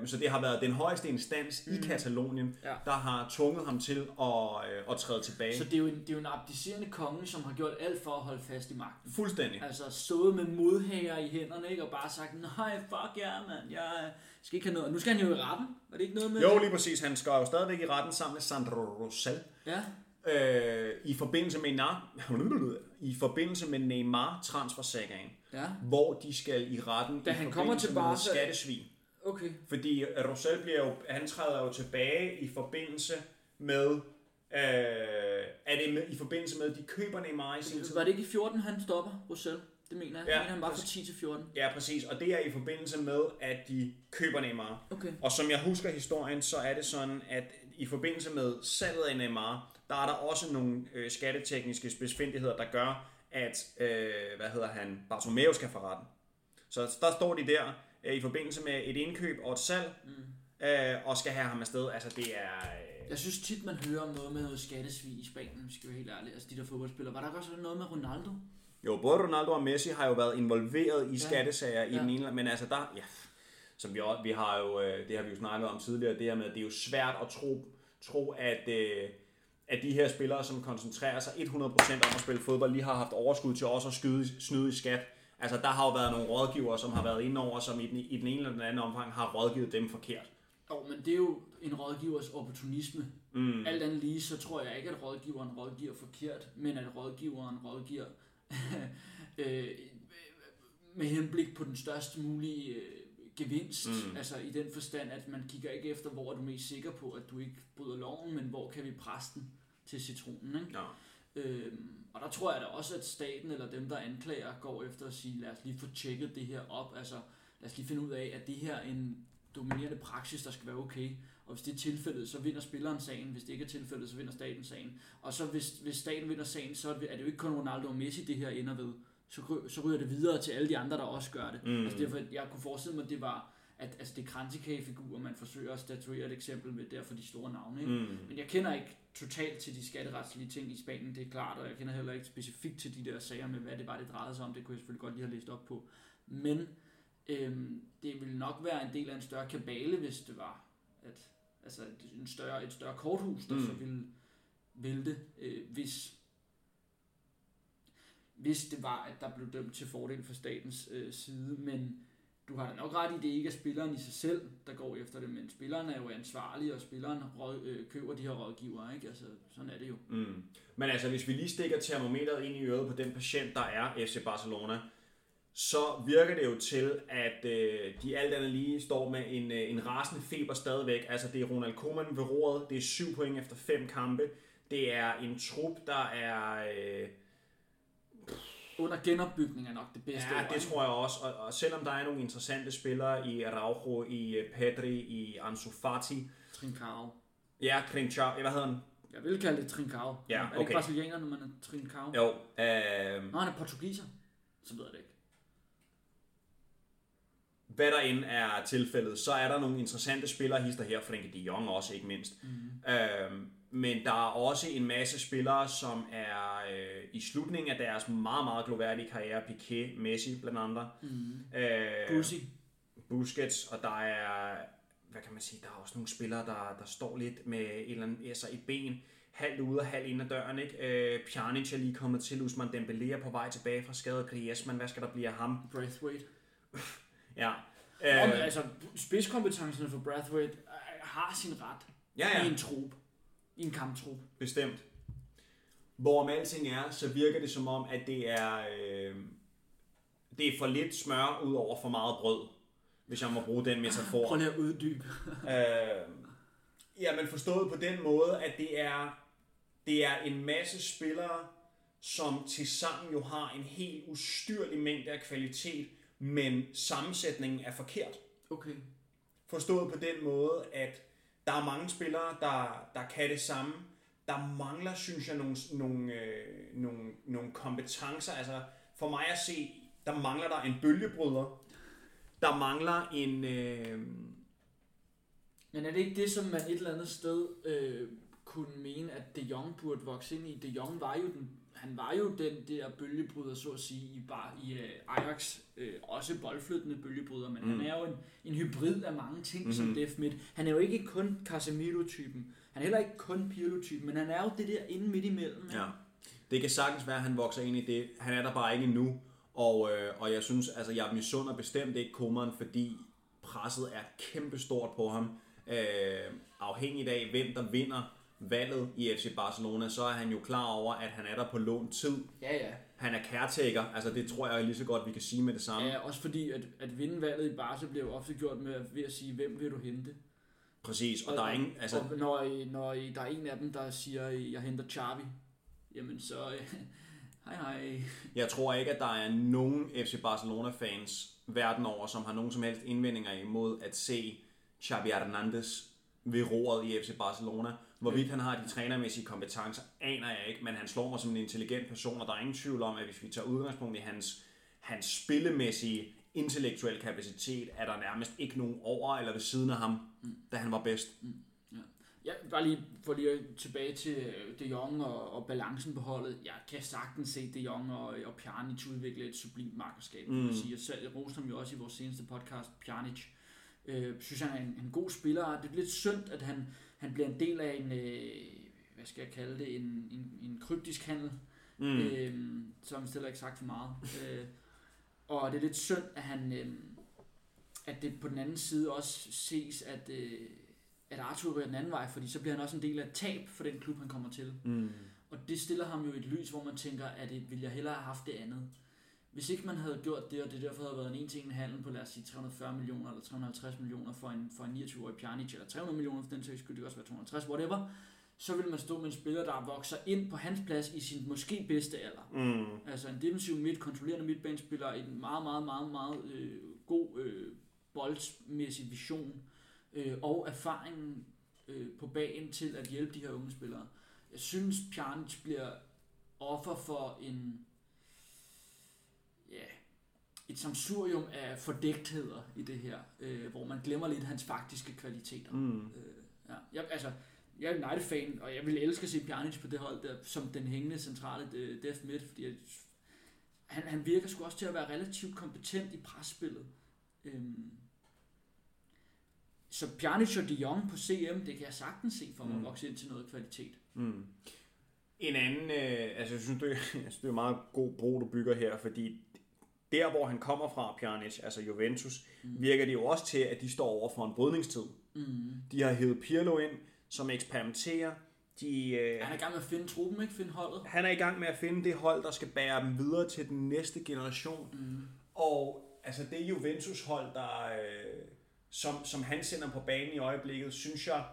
[SPEAKER 1] Øh, så det har været den højeste instans i Katalonien,
[SPEAKER 2] Mm. Ja.
[SPEAKER 1] der har tvunget ham til at, øh, at træde tilbage.
[SPEAKER 2] Så det er, jo en, det er jo en abdicerende konge, som har gjort alt for at holde fast i magten.
[SPEAKER 1] Fuldstændig.
[SPEAKER 2] Altså stået med modhænger i hænderne, ikke? Og bare sagt, nej, fuck ja, yeah, mand, jeg skal ikke have noget. Nu skal han jo i retten. Var det ikke noget med
[SPEAKER 1] Jo, lige præcis. Han skal jo stadigvæk i retten sammen med Sandro Rosell.
[SPEAKER 2] Ja,
[SPEAKER 1] Øh, I forbindelse med Neymar, i forbindelse med Neymar transfersagaen,
[SPEAKER 2] ja.
[SPEAKER 1] hvor de skal i retten
[SPEAKER 2] Da
[SPEAKER 1] i
[SPEAKER 2] han kommer til Barca-
[SPEAKER 1] skattesvig.
[SPEAKER 2] Okay.
[SPEAKER 1] Fordi Rosell bliver jo, han træder jo tilbage i forbindelse med Øh, er det med, i forbindelse med, at de køber Neymar i sin tid?
[SPEAKER 2] Var det ikke i 14, han stopper, Rosell? Det mener jeg.
[SPEAKER 1] Ja,
[SPEAKER 2] mener, han var fra
[SPEAKER 1] præcis.
[SPEAKER 2] 10 til 14.
[SPEAKER 1] Ja, præcis. Og det er i forbindelse med, at de køber Neymar.
[SPEAKER 2] Okay.
[SPEAKER 1] Og som jeg husker historien, så er det sådan, at i forbindelse med salget af Neymar, der er der også nogle øh, skattetekniske spidsfindigheder, der gør, at, øh, hvad hedder han, Bartomeu skal for retten. Så der står de der øh, i forbindelse med et indkøb og et salg, mm. øh, og skal have ham afsted. Altså det er... Øh,
[SPEAKER 2] Jeg synes tit, man hører om noget med noget skattesvig i Spanien, skal være helt ærlige. Altså de der fodboldspillere. Var der også noget med Ronaldo?
[SPEAKER 1] Jo, både Ronaldo og Messi har jo været involveret i skattesager i
[SPEAKER 2] Ja.
[SPEAKER 1] den ene, men altså der, ja, som vi, også, vi har jo, øh, det har vi jo snakket om tidligere, det her med, at det er jo svært at tro, tro at, øh, at de her spillere, som koncentrerer sig 100% om at spille fodbold, lige har haft overskud til også at skyde, snyde i skat. Altså der har jo været nogle rådgivere, som har været inde over, som i den, i den ene eller den anden omfang har rådgivet dem forkert.
[SPEAKER 2] Jo, men det er jo en rådgivers opportunisme. Mm. Alt andet lige, så tror jeg ikke, at rådgiveren rådgiver forkert, men at rådgiveren rådgiver øh, med henblik på den største mulige øh, gevinst. Mm. Altså i den forstand, at man kigger ikke efter, hvor er du mest sikker på, at du ikke bryder loven, men hvor kan vi presse den til citronen. Ikke?
[SPEAKER 1] Ja.
[SPEAKER 2] Øhm, og der tror jeg da også, at staten eller dem, der anklager, går efter at sige, lad os lige få tjekket det her op. Altså, lad os lige finde ud af, at det her er en dominerende praksis, der skal være okay. Og hvis det er tilfældet, så vinder spilleren sagen. Hvis det ikke er tilfældet, så vinder staten sagen. Og så hvis, hvis staten vinder sagen, så er det jo ikke kun Ronaldo og Messi, det her ender ved. Så, så ryger det videre til alle de andre, der også gør det. Mm. Altså derfor, jeg kunne forestille mig, at det var at altså det er kransekagefigurer, man forsøger at statuere et eksempel med der for de store navne. Ikke? Mm. Men jeg kender ikke totalt til de skatteretslige ting i Spanien, det er klart, og jeg kender heller ikke specifikt til de der sager med, hvad det var, det drejede sig om. Det kunne jeg selvfølgelig godt lige have læst op på. Men øhm, det ville nok være en del af en større kabale, hvis det var at, altså en større, et større korthus, der mm. så ville vælte, øh, hvis hvis det var, at der blev dømt til fordel for statens øh, side, men du har da nok ret i, at det ikke er spilleren i sig selv, der går efter det, men spilleren er jo ansvarlig, og spilleren råd, øh, køber de her rådgivere, ikke? Altså, sådan er det jo.
[SPEAKER 1] Mm. Men altså, hvis vi lige stikker termometeret ind i øret på den patient, der er FC Barcelona, så virker det jo til, at øh, de alt andet lige står med en, øh, en rasende feber stadigvæk. Altså, det er Ronald Koeman ved roret, det er syv point efter fem kampe. Det er en trup, der er... Øh,
[SPEAKER 2] under genopbygning er nok det bedste
[SPEAKER 1] Ja,
[SPEAKER 2] ord,
[SPEAKER 1] det tror jeg også. Og, og selvom der er nogle interessante spillere i Araujo, i øh, Pedri, i Ansu Fati,
[SPEAKER 2] Trincao.
[SPEAKER 1] ja, Trincao, hvad hedder han?
[SPEAKER 2] Jeg vil kalde det Trincao.
[SPEAKER 1] Ja,
[SPEAKER 2] Er det
[SPEAKER 1] okay.
[SPEAKER 2] ikke brasilianer, når man er Trincao?
[SPEAKER 1] Jo, øh,
[SPEAKER 2] Nå, han er portugiser. Så ved jeg det ikke.
[SPEAKER 1] hvad der end er tilfældet, så er der nogle interessante spillere, hister her, Frenkie de Jong også ikke mindst. Mm. Øhm, men der er også en masse spillere, som er øh, i slutningen af deres meget, meget gloværdige karriere, Piqué, Messi blandt andre. Mm. Øh,
[SPEAKER 2] Bussi.
[SPEAKER 1] Busquets, og der er, hvad kan man sige, der er også nogle spillere, der, der står lidt med et, eller andet, altså et ben, halvt ude og halvt ind ad døren. Ikke? Øh, Pjanic er lige kommet til, Usman Dembélé er på vej tilbage fra skadet, Griezmann, hvad skal der blive af ham?
[SPEAKER 2] Braithwaite.
[SPEAKER 1] Ja.
[SPEAKER 2] Øh.
[SPEAKER 1] Øh,
[SPEAKER 2] altså, spidskompetencerne for Braithwaite øh, har sin ret
[SPEAKER 1] ja, ja.
[SPEAKER 2] i en trup. I en kamptrup.
[SPEAKER 1] Bestemt. Hvorom alting er, så virker det som om, at det er, øh, det er for lidt smør ud over for meget brød, hvis jeg må bruge den metafor.
[SPEAKER 2] Prøv lige at uddybe.
[SPEAKER 1] øh, jamen forstået på den måde, at det er, det er en masse spillere, som til sammen jo har en helt ustyrlig mængde af kvalitet, men sammensætningen er forkert.
[SPEAKER 2] Okay.
[SPEAKER 1] Forstået på den måde, at der er mange spillere, der, der kan det samme. Der mangler, synes jeg, nogle, nogle, øh, nogle, nogle kompetencer. Altså, for mig at se, der mangler der en bølgebryder. Der mangler en... Øh,
[SPEAKER 2] Men er det ikke det, som man et eller andet sted øh, kunne mene, at De Jong burde vokse ind i? De Jong var jo den, han var jo den der bølgebryder, så at sige, i, bar, i uh, Ajax. Øh, også boldflyttende bølgebryder, men mm. han er jo en, en hybrid af mange ting mm-hmm. som Def Midt. Han er jo ikke kun Casemiro-typen. Han er heller ikke kun Pirlo-typen, men han er jo det der inde midt imellem.
[SPEAKER 1] ja. Det kan sagtens være, at han vokser ind i det. Han er der bare ikke endnu. Og, øh, og jeg synes, altså jeg misunder bestemt ikke Koeman, fordi presset er kæmpestort på ham. Øh, afhængigt af, hvem der vinder valget i FC Barcelona, så er han jo klar over, at han er der på lån tid.
[SPEAKER 2] Ja, ja.
[SPEAKER 1] Han er caretaker, altså det tror jeg lige så godt, vi kan sige med det samme.
[SPEAKER 2] Ja, også fordi at, at vinde valget i Barca bliver jo ofte gjort med, ved at sige, hvem vil du hente?
[SPEAKER 1] Præcis, og der er ingen... Altså,
[SPEAKER 2] og når, når der er en af dem, der siger, jeg henter Xavi, jamen så... hej hej.
[SPEAKER 1] Jeg tror ikke, at der er nogen FC Barcelona-fans verden over, som har nogen som helst indvendinger imod at se Xavi Hernandez ved roret i FC Barcelona. Hvorvidt han har de trænermæssige kompetencer, aner jeg ikke, men han slår mig som en intelligent person, og der er ingen tvivl om, at hvis vi tager udgangspunkt i hans, hans spillemæssige intellektuelle kapacitet, er der nærmest ikke nogen over eller ved siden af ham, mm. da han var bedst. Mm.
[SPEAKER 2] Ja. Ja, bare lige for lige tilbage til øh, De Jong og, og balancen på holdet. Jeg kan sagtens se De Jong og, og Pjanic udvikle et sublimt markerskab. Mm. Jeg, sige. jeg selv roste ham jo også i vores seneste podcast, Pjanic. Øh, synes han er en, en god spiller. Det er lidt synd, at han, han bliver en del af en, øh, hvad skal jeg kalde det, en, en, en kryptisk handel. Mm. Øh, som stiller ikke sagt for meget. øh, og det er lidt synd, at han, øh, at det på den anden side også ses, at, øh, at Arthur ryger den anden vej, fordi så bliver han også en del af et tab for den klub, han kommer til. Mm. Og det stiller ham jo i et lys, hvor man tænker, at det ville jeg hellere have haft det andet. Hvis ikke man havde gjort det, og det derfor havde været en en til en handel på, lad os sige, 340 millioner eller 350 millioner for en, for en 29-årig Pjanic, eller 300 millioner for den sags skyld, det også være 250, whatever, så vil man stå med en spiller, der vokser ind på hans plads i sin måske bedste alder. Mm. Altså en defensiv midt, kontrollerende midtbanespiller, en meget, meget, meget, meget øh, god øh, boldmæssig vision øh, og erfaringen øh, på bagen til at hjælpe de her unge spillere. Jeg synes, Pjanic bliver offer for en ja, et samsurium af fordægtheder i det her, øh, hvor man glemmer lidt hans faktiske kvaliteter. Mm. Øh, ja. Jeg, altså, jeg er United-fan, og jeg vil elske at se Pjanic på det hold der, som den hængende centrale uh, def midt, fordi jeg, han, han virker sgu også til at være relativt kompetent i presspillet. Øhm, så Pjanic og de Jong på CM, det kan jeg sagtens se for mig mm. vokse ind til noget kvalitet. Mm.
[SPEAKER 1] En anden, øh, altså jeg synes, det, jeg synes, det er meget god bro, du bygger her, fordi der, hvor han kommer fra, Pjanic, altså Juventus, mm. virker det jo også til, at de står over for en brydningstid. Mm. De har hævet Pirlo ind, som eksperimenterer. De,
[SPEAKER 2] øh, han er i gang med at finde truppen, ikke? Finde holdet.
[SPEAKER 1] Han er i gang med at finde det hold, der skal bære dem videre til den næste generation. Mm. Og altså det Juventus hold, der, øh, som, som han sender på banen i øjeblikket, synes jeg,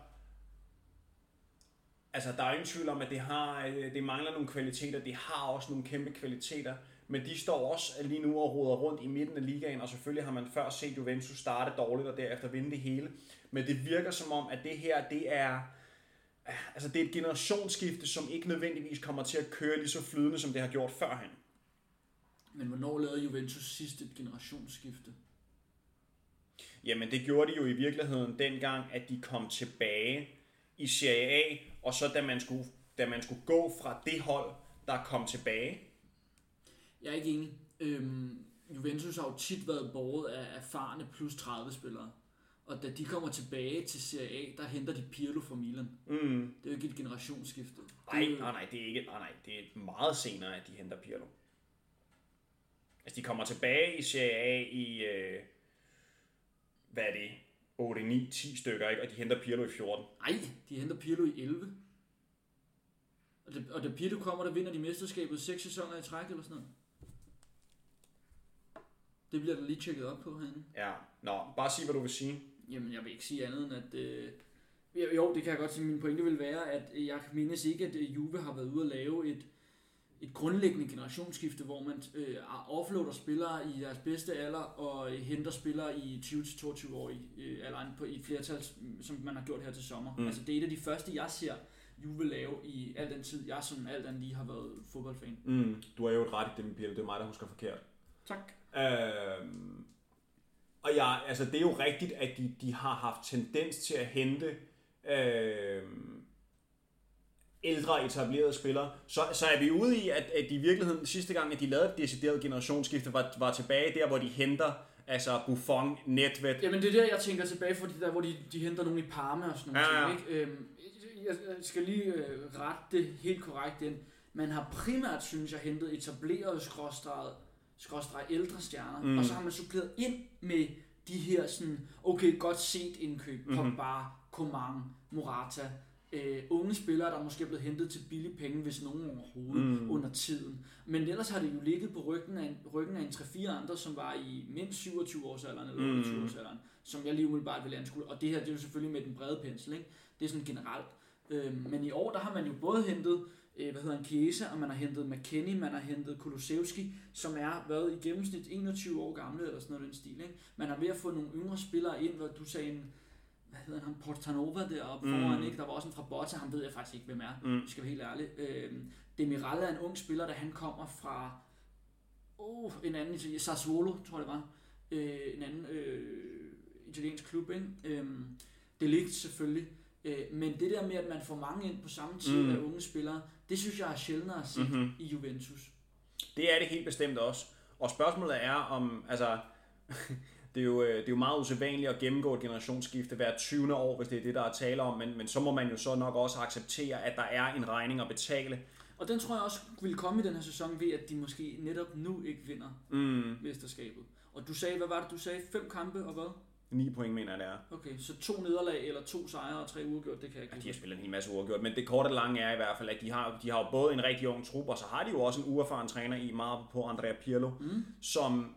[SPEAKER 1] altså der er ingen tvivl om, at det, har, øh, det mangler nogle kvaliteter. Det har også nogle kæmpe kvaliteter. Men de står også lige nu og roder rundt i midten af ligaen, og selvfølgelig har man før set Juventus starte dårligt og derefter vinde det hele. Men det virker som om, at det her, det er, altså det er et generationsskifte, som ikke nødvendigvis kommer til at køre lige så flydende, som det har gjort førhen.
[SPEAKER 2] Men hvornår lavede Juventus sidste et generationsskifte?
[SPEAKER 1] Jamen det gjorde de jo i virkeligheden dengang, at de kom tilbage i Serie A, og så da man skulle, da man skulle gå fra det hold, der kom tilbage.
[SPEAKER 2] Jeg er ikke enig. Øhm, Juventus har jo tit været båret af erfarne plus 30 spillere. Og da de kommer tilbage til Serie A, der henter de Pirlo fra Milan. Mm. Det er jo ikke et generationsskifte.
[SPEAKER 1] Nej, nej, nej, det er ikke, nej, nej, det er meget senere, at de henter Pirlo. Altså, de kommer tilbage i Serie A i, øh, hvad er det, 8, 9, 10 stykker, ikke? og de henter Pirlo i 14.
[SPEAKER 2] Nej, de henter Pirlo i 11. Og, det, og da Pirlo kommer, der vinder de mesterskabet 6 sæsoner i træk eller sådan noget. Det bliver der lige tjekket op på herinde.
[SPEAKER 1] Ja, nå, bare sig, hvad du vil sige.
[SPEAKER 2] Jamen, jeg vil ikke sige andet end, at... Øh, jo, det kan jeg godt sige. Min pointe vil være, at jeg mindes ikke, at øh, Juve har været ude at lave et, et grundlæggende generationsskifte, hvor man øh, offloader spillere i deres bedste alder og øh, henter spillere i 20-22 år i øh, alderen på, i flertal, som man har gjort her til sommer. Mm. Altså det er et af de første, jeg ser Juve lave i al den tid, jeg sådan alt andet lige har været fodboldfan.
[SPEAKER 1] Mm. Du har jo et ret i det, med Det er mig, der husker forkert.
[SPEAKER 2] Tak.
[SPEAKER 1] Øh, og ja, altså det er jo rigtigt, at de, de har haft tendens til at hente øh, ældre etablerede spillere. Så, så er vi ude i, at, at de i virkeligheden sidste gang, at de lavede et decideret generationsskifte, var, var tilbage der, hvor de henter altså Buffon, Nedved.
[SPEAKER 2] Jamen det er der, jeg tænker tilbage, fordi der, hvor de, de henter nogle i Parma og sådan noget. Ja, ja. Ikke? Øhm, jeg skal lige øh, rette det helt korrekt ind. Man har primært, synes jeg, hentet etableret skråstreget skråstreg ældre stjerner, mm. og så har man suppleret ind med de her sådan, okay, godt set indkøb, mm-hmm. Pogba, Coman, Morata, øh, unge spillere, der måske er blevet hentet til billige penge, hvis nogen overhovedet,
[SPEAKER 1] Mm.
[SPEAKER 2] mm. under tiden. Men ellers har det jo ligget på ryggen af, en, ryggen af en 3-4 andre, som var i mindst 27 års alderen eller
[SPEAKER 1] Mm.
[SPEAKER 2] 28 års alderen, som jeg lige umiddelbart vil anskue. Og det her, det er jo selvfølgelig med den brede pensel, ikke? Det er sådan generelt. Øh, men i år, der har man jo både hentet, øh, hvad hedder han, Chiesa, og man har hentet McKennie, man har hentet Kulusevski, som er, hvad, i gennemsnit 21 år gamle, eller sådan noget den stil, ikke? Man har ved at få nogle yngre spillere ind, hvor du sagde en, hvad hedder han, Portanova deroppe
[SPEAKER 1] Mm.
[SPEAKER 2] foran, ikke? Der var også en fra Botta, ham ved jeg faktisk ikke, hvem er.
[SPEAKER 1] Mm.
[SPEAKER 2] Skal være helt ærlige. Øh, Demiral er en ung spiller, da han kommer fra oh, en anden Sassuolo, tror jeg det var. Øh, en anden øh, italiensk klub, ikke? Øh, det ligger selvfølgelig. Øh, men det der med, at man får mange ind på samme tid
[SPEAKER 1] Mm.
[SPEAKER 2] af unge spillere, det synes jeg er sjældnere at se
[SPEAKER 1] Mhm.
[SPEAKER 2] mm-hmm. i Juventus.
[SPEAKER 1] Det er det helt bestemt også. Og spørgsmålet er om, altså, det er, jo, øh, det er jo meget usædvanligt at gennemgå et generationsskifte hver 20. år, hvis det er det, der er tale om, men, men så må man jo så nok også acceptere, at der er en regning at betale.
[SPEAKER 2] Og den tror jeg også vil komme i den her sæson ved, at de måske netop nu ikke vinder
[SPEAKER 1] Mm,
[SPEAKER 2] mesterskabet. Og du sagde, hvad var det, du sagde? Fem kampe og hvad?
[SPEAKER 1] 9 point mener jeg, det er.
[SPEAKER 2] Okay, så to nederlag eller to sejre og tre uafgjort, det kan jeg ikke
[SPEAKER 1] Ja, de har spillet en hel masse uafgjort, men det korte lange er i hvert fald, at de har, de har jo både en rigtig ung trup, og så har de jo også en uerfaren træner i meget på Andrea Pirlo,
[SPEAKER 2] Mm.
[SPEAKER 1] som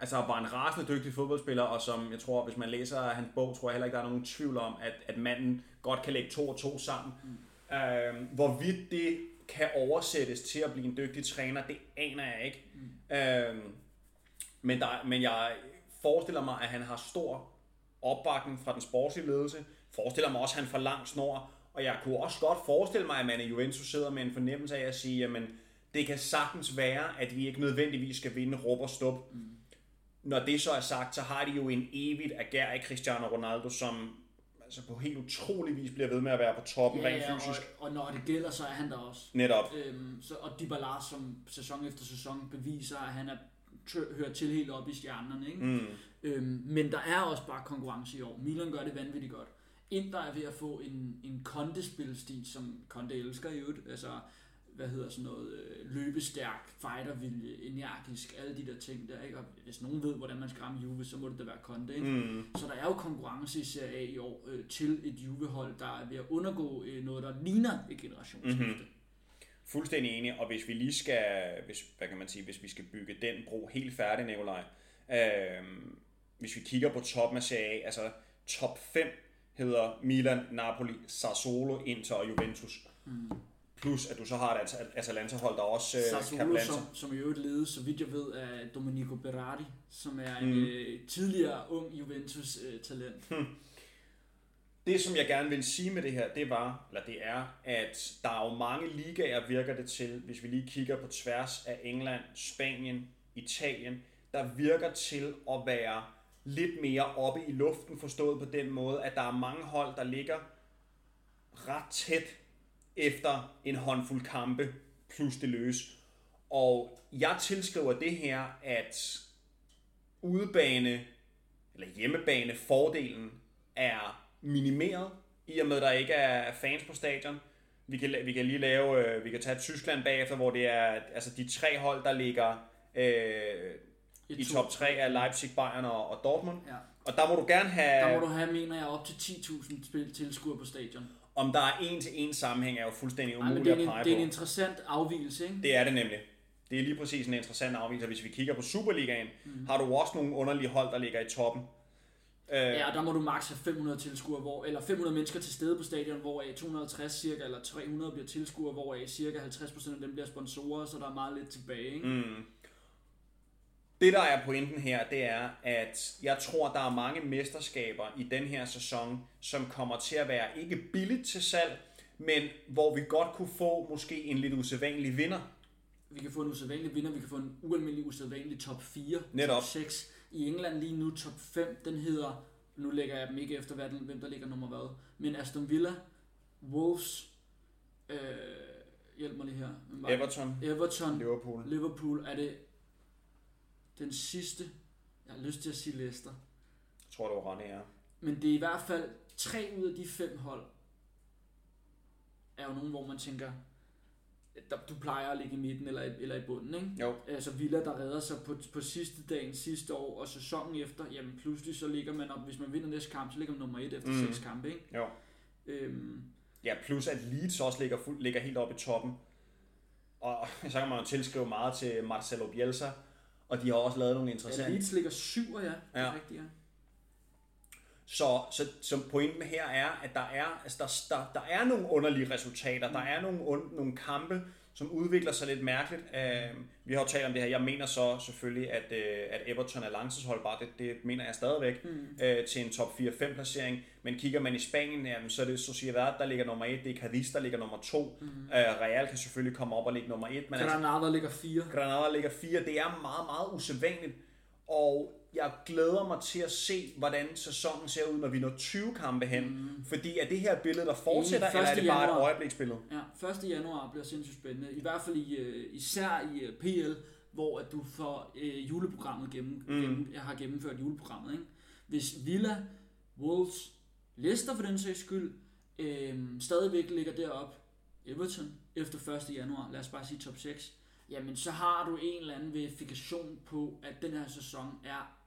[SPEAKER 1] altså var en rasende dygtig fodboldspiller, og som jeg tror, hvis man læser hans bog, tror jeg heller ikke, der er nogen tvivl om, at, at manden godt kan lægge to og to sammen. Mm. Øhm, hvorvidt det kan oversættes til at blive en dygtig træner, det aner jeg ikke. Mm. Øhm, men, der, men jeg forestiller mig, at han har stor opbakning fra den sportslige ledelse. Forestiller mig også, at han får lang snor. Og jeg kunne også godt forestille mig, at man i Juventus sidder med en fornemmelse af at sige, jamen, det kan sagtens være, at vi ikke nødvendigvis skal vinde råb og stup. Mm. Når det så er sagt, så har de jo en evigt agerig Cristiano Ronaldo, som altså på helt utrolig vis bliver ved med at være på toppen
[SPEAKER 2] Ja,
[SPEAKER 1] rent fysisk.
[SPEAKER 2] og, og når det gælder, så er han der også.
[SPEAKER 1] Netop.
[SPEAKER 2] Øhm, så, og Dybala, som sæson efter sæson beviser, at han er hører til helt op i stjernerne. Ikke?
[SPEAKER 1] Mm.
[SPEAKER 2] Øhm, men der er også bare konkurrence i år. Milan gør det vanvittigt godt. Inter er ved at få en, en Conte-spilstil, som Conte elsker i øvrigt. Altså, hvad hedder sådan noget, øh, løbestærk, fightervilje, energisk, alle de der ting der, ikke? Og hvis nogen ved, hvordan man skal ramme Juve, så må det da være Conte, ikke?
[SPEAKER 1] Mm.
[SPEAKER 2] Så der er jo konkurrence i Serie A i år øh, til et Juve-hold, der er ved at undergå øh, noget, der ligner et generationsskifte.
[SPEAKER 1] Mhm. Fuldstændig enig, og hvis vi lige skal, hvis, hvad kan man sige, hvis vi skal bygge den bro helt færdig, Nikolaj, øh, hvis vi kigger på toppen af Serie A, altså top 5 hedder Milan, Napoli, Sassuolo, Inter og Juventus.
[SPEAKER 2] Mm.
[SPEAKER 1] Plus at du så har et At- Atalanta-hold, der også øh, kan
[SPEAKER 2] Sassuolo,
[SPEAKER 1] blande sig.
[SPEAKER 2] som, som i øvrigt ledes, så vidt jeg ved, af Domenico Berardi, som er en
[SPEAKER 1] Mm.
[SPEAKER 2] øh, tidligere ung Juventus-talent.
[SPEAKER 1] Det, som jeg gerne vil sige med det her, det var, eller det er, at der er jo mange ligaer, virker det til, hvis vi lige kigger på tværs af England, Spanien, Italien, der virker til at være lidt mere oppe i luften, forstået på den måde, at der er mange hold, der ligger ret tæt efter en håndfuld kampe plus det løs. Og jeg tilskriver det her, at udebane eller hjemmebane fordelen er minimeret, i og med at der ikke er fans på stadion. Vi kan, vi kan lige lave, øh, vi kan tage Tyskland bagefter, hvor det er altså de tre hold, der ligger øh, i top 3 af Leipzig, Bayern og, og Dortmund.
[SPEAKER 2] Ja.
[SPEAKER 1] Og der må du gerne have,
[SPEAKER 2] Der må du have, mener jeg, op til 10.000 spil tilskuere på stadion.
[SPEAKER 1] om der er en til en sammenhæng, er jo fuldstændig umuligt
[SPEAKER 2] det, er
[SPEAKER 1] at
[SPEAKER 2] en,
[SPEAKER 1] pege
[SPEAKER 2] det er en
[SPEAKER 1] på.
[SPEAKER 2] interessant afvielse, ikke?
[SPEAKER 1] Det er det nemlig. Det er lige præcis en interessant afviser. Hvis vi kigger på Superligaen, mm. har du også nogle underlige hold, der ligger i toppen. Øh,
[SPEAKER 2] Ja, og der må du maks have 500 tilskuere, hvor, eller 500 mennesker til stede på stadion, hvoraf 250 cirka, eller 300 bliver tilskuere, hvoraf cirka 50% af dem bliver sponsorer, så der er meget lidt tilbage. Ikke?
[SPEAKER 1] Mm. Det, der er pointen her, det er, at jeg tror, der er mange mesterskaber i den her sæson, som kommer til at være ikke billigt til salg, men hvor vi godt kunne få måske en lidt usædvanlig vinder.
[SPEAKER 2] Vi kan få en usædvanlig vinder, vi kan få en ualmindelig usædvanlig top 4,
[SPEAKER 1] Netop.
[SPEAKER 2] top 6. I England lige nu top 5, den hedder, nu lægger jeg dem ikke efter, hvad hvem der ligger nummer hvad, men Aston Villa, Wolves, øh, hjælp mig lige her.
[SPEAKER 1] Everton,
[SPEAKER 2] Everton,
[SPEAKER 1] Liverpool.
[SPEAKER 2] Liverpool, er det den sidste, jeg har lyst til at sige Leicester,
[SPEAKER 1] Jeg tror, det var Rane, ja.
[SPEAKER 2] men det er i hvert fald tre ud af de fem hold, er jo nogen, hvor man tænker, der, du plejer at ligge i midten eller, eller i bunden, ikke?
[SPEAKER 1] Jo.
[SPEAKER 2] Altså Villa, der redder sig på, på sidste dagen sidste år, og sæsonen efter, jamen pludselig så ligger man op, hvis man vinder næste kamp, så ligger man nummer et efter
[SPEAKER 1] Mm.
[SPEAKER 2] seks kampe, ikke?
[SPEAKER 1] Jo.
[SPEAKER 2] Øhm,
[SPEAKER 1] Ja, plus at Leeds også ligger, fuld, ligger helt oppe i toppen. Og så kan man jo tilskrive meget til Marcelo Bielsa, og de har også lavet nogle
[SPEAKER 2] ja,
[SPEAKER 1] interessante...
[SPEAKER 2] Leeds ligger syv, ja. Det er
[SPEAKER 1] Ja.
[SPEAKER 2] rigtigt, ja.
[SPEAKER 1] Så, så, så pointen her er, at der er, altså der, der, der er nogle underlige resultater. Der er nogle, un, nogle kampe, som udvikler sig lidt mærkeligt. Uh, vi har jo talt om det her. Jeg mener så selvfølgelig, at, uh, at Everton er langtidsholdbar. Det, det mener jeg stadigvæk mm. uh, til en top 4-5 placering. Men kigger man i Spanien, jamen, så er det Sociedad, der ligger nummer 1. Det er Cadiz, der ligger nummer 2. Mm. Uh, Real kan selvfølgelig komme op og ligge nummer 1. Men altså,
[SPEAKER 2] Granada ligger fire.
[SPEAKER 1] Granada ligger 4. Det er meget, meget usædvanligt. Og jeg glæder mig til at se, hvordan sæsonen ser ud, når vi når 20 kampe hen. Mm. Fordi er det her billede, der fortsætter, eller er det
[SPEAKER 2] Første
[SPEAKER 1] bare et
[SPEAKER 2] januar.
[SPEAKER 1] øjebliksbillede?
[SPEAKER 2] Ja, 1. januar bliver sindssygt spændende. I hvert fald i, øh, især i øh, PL, hvor at du får øh, juleprogrammet gennem, mm. gennem, jeg har gennemført juleprogrammet. Ikke? Hvis Villa, Wolves, Leicester for den sags skyld, øh, stadigvæk ligger derop, Everton, efter 1. januar, lad os bare sige top 6, jamen så har du en eller anden verifikation på, at den her sæson er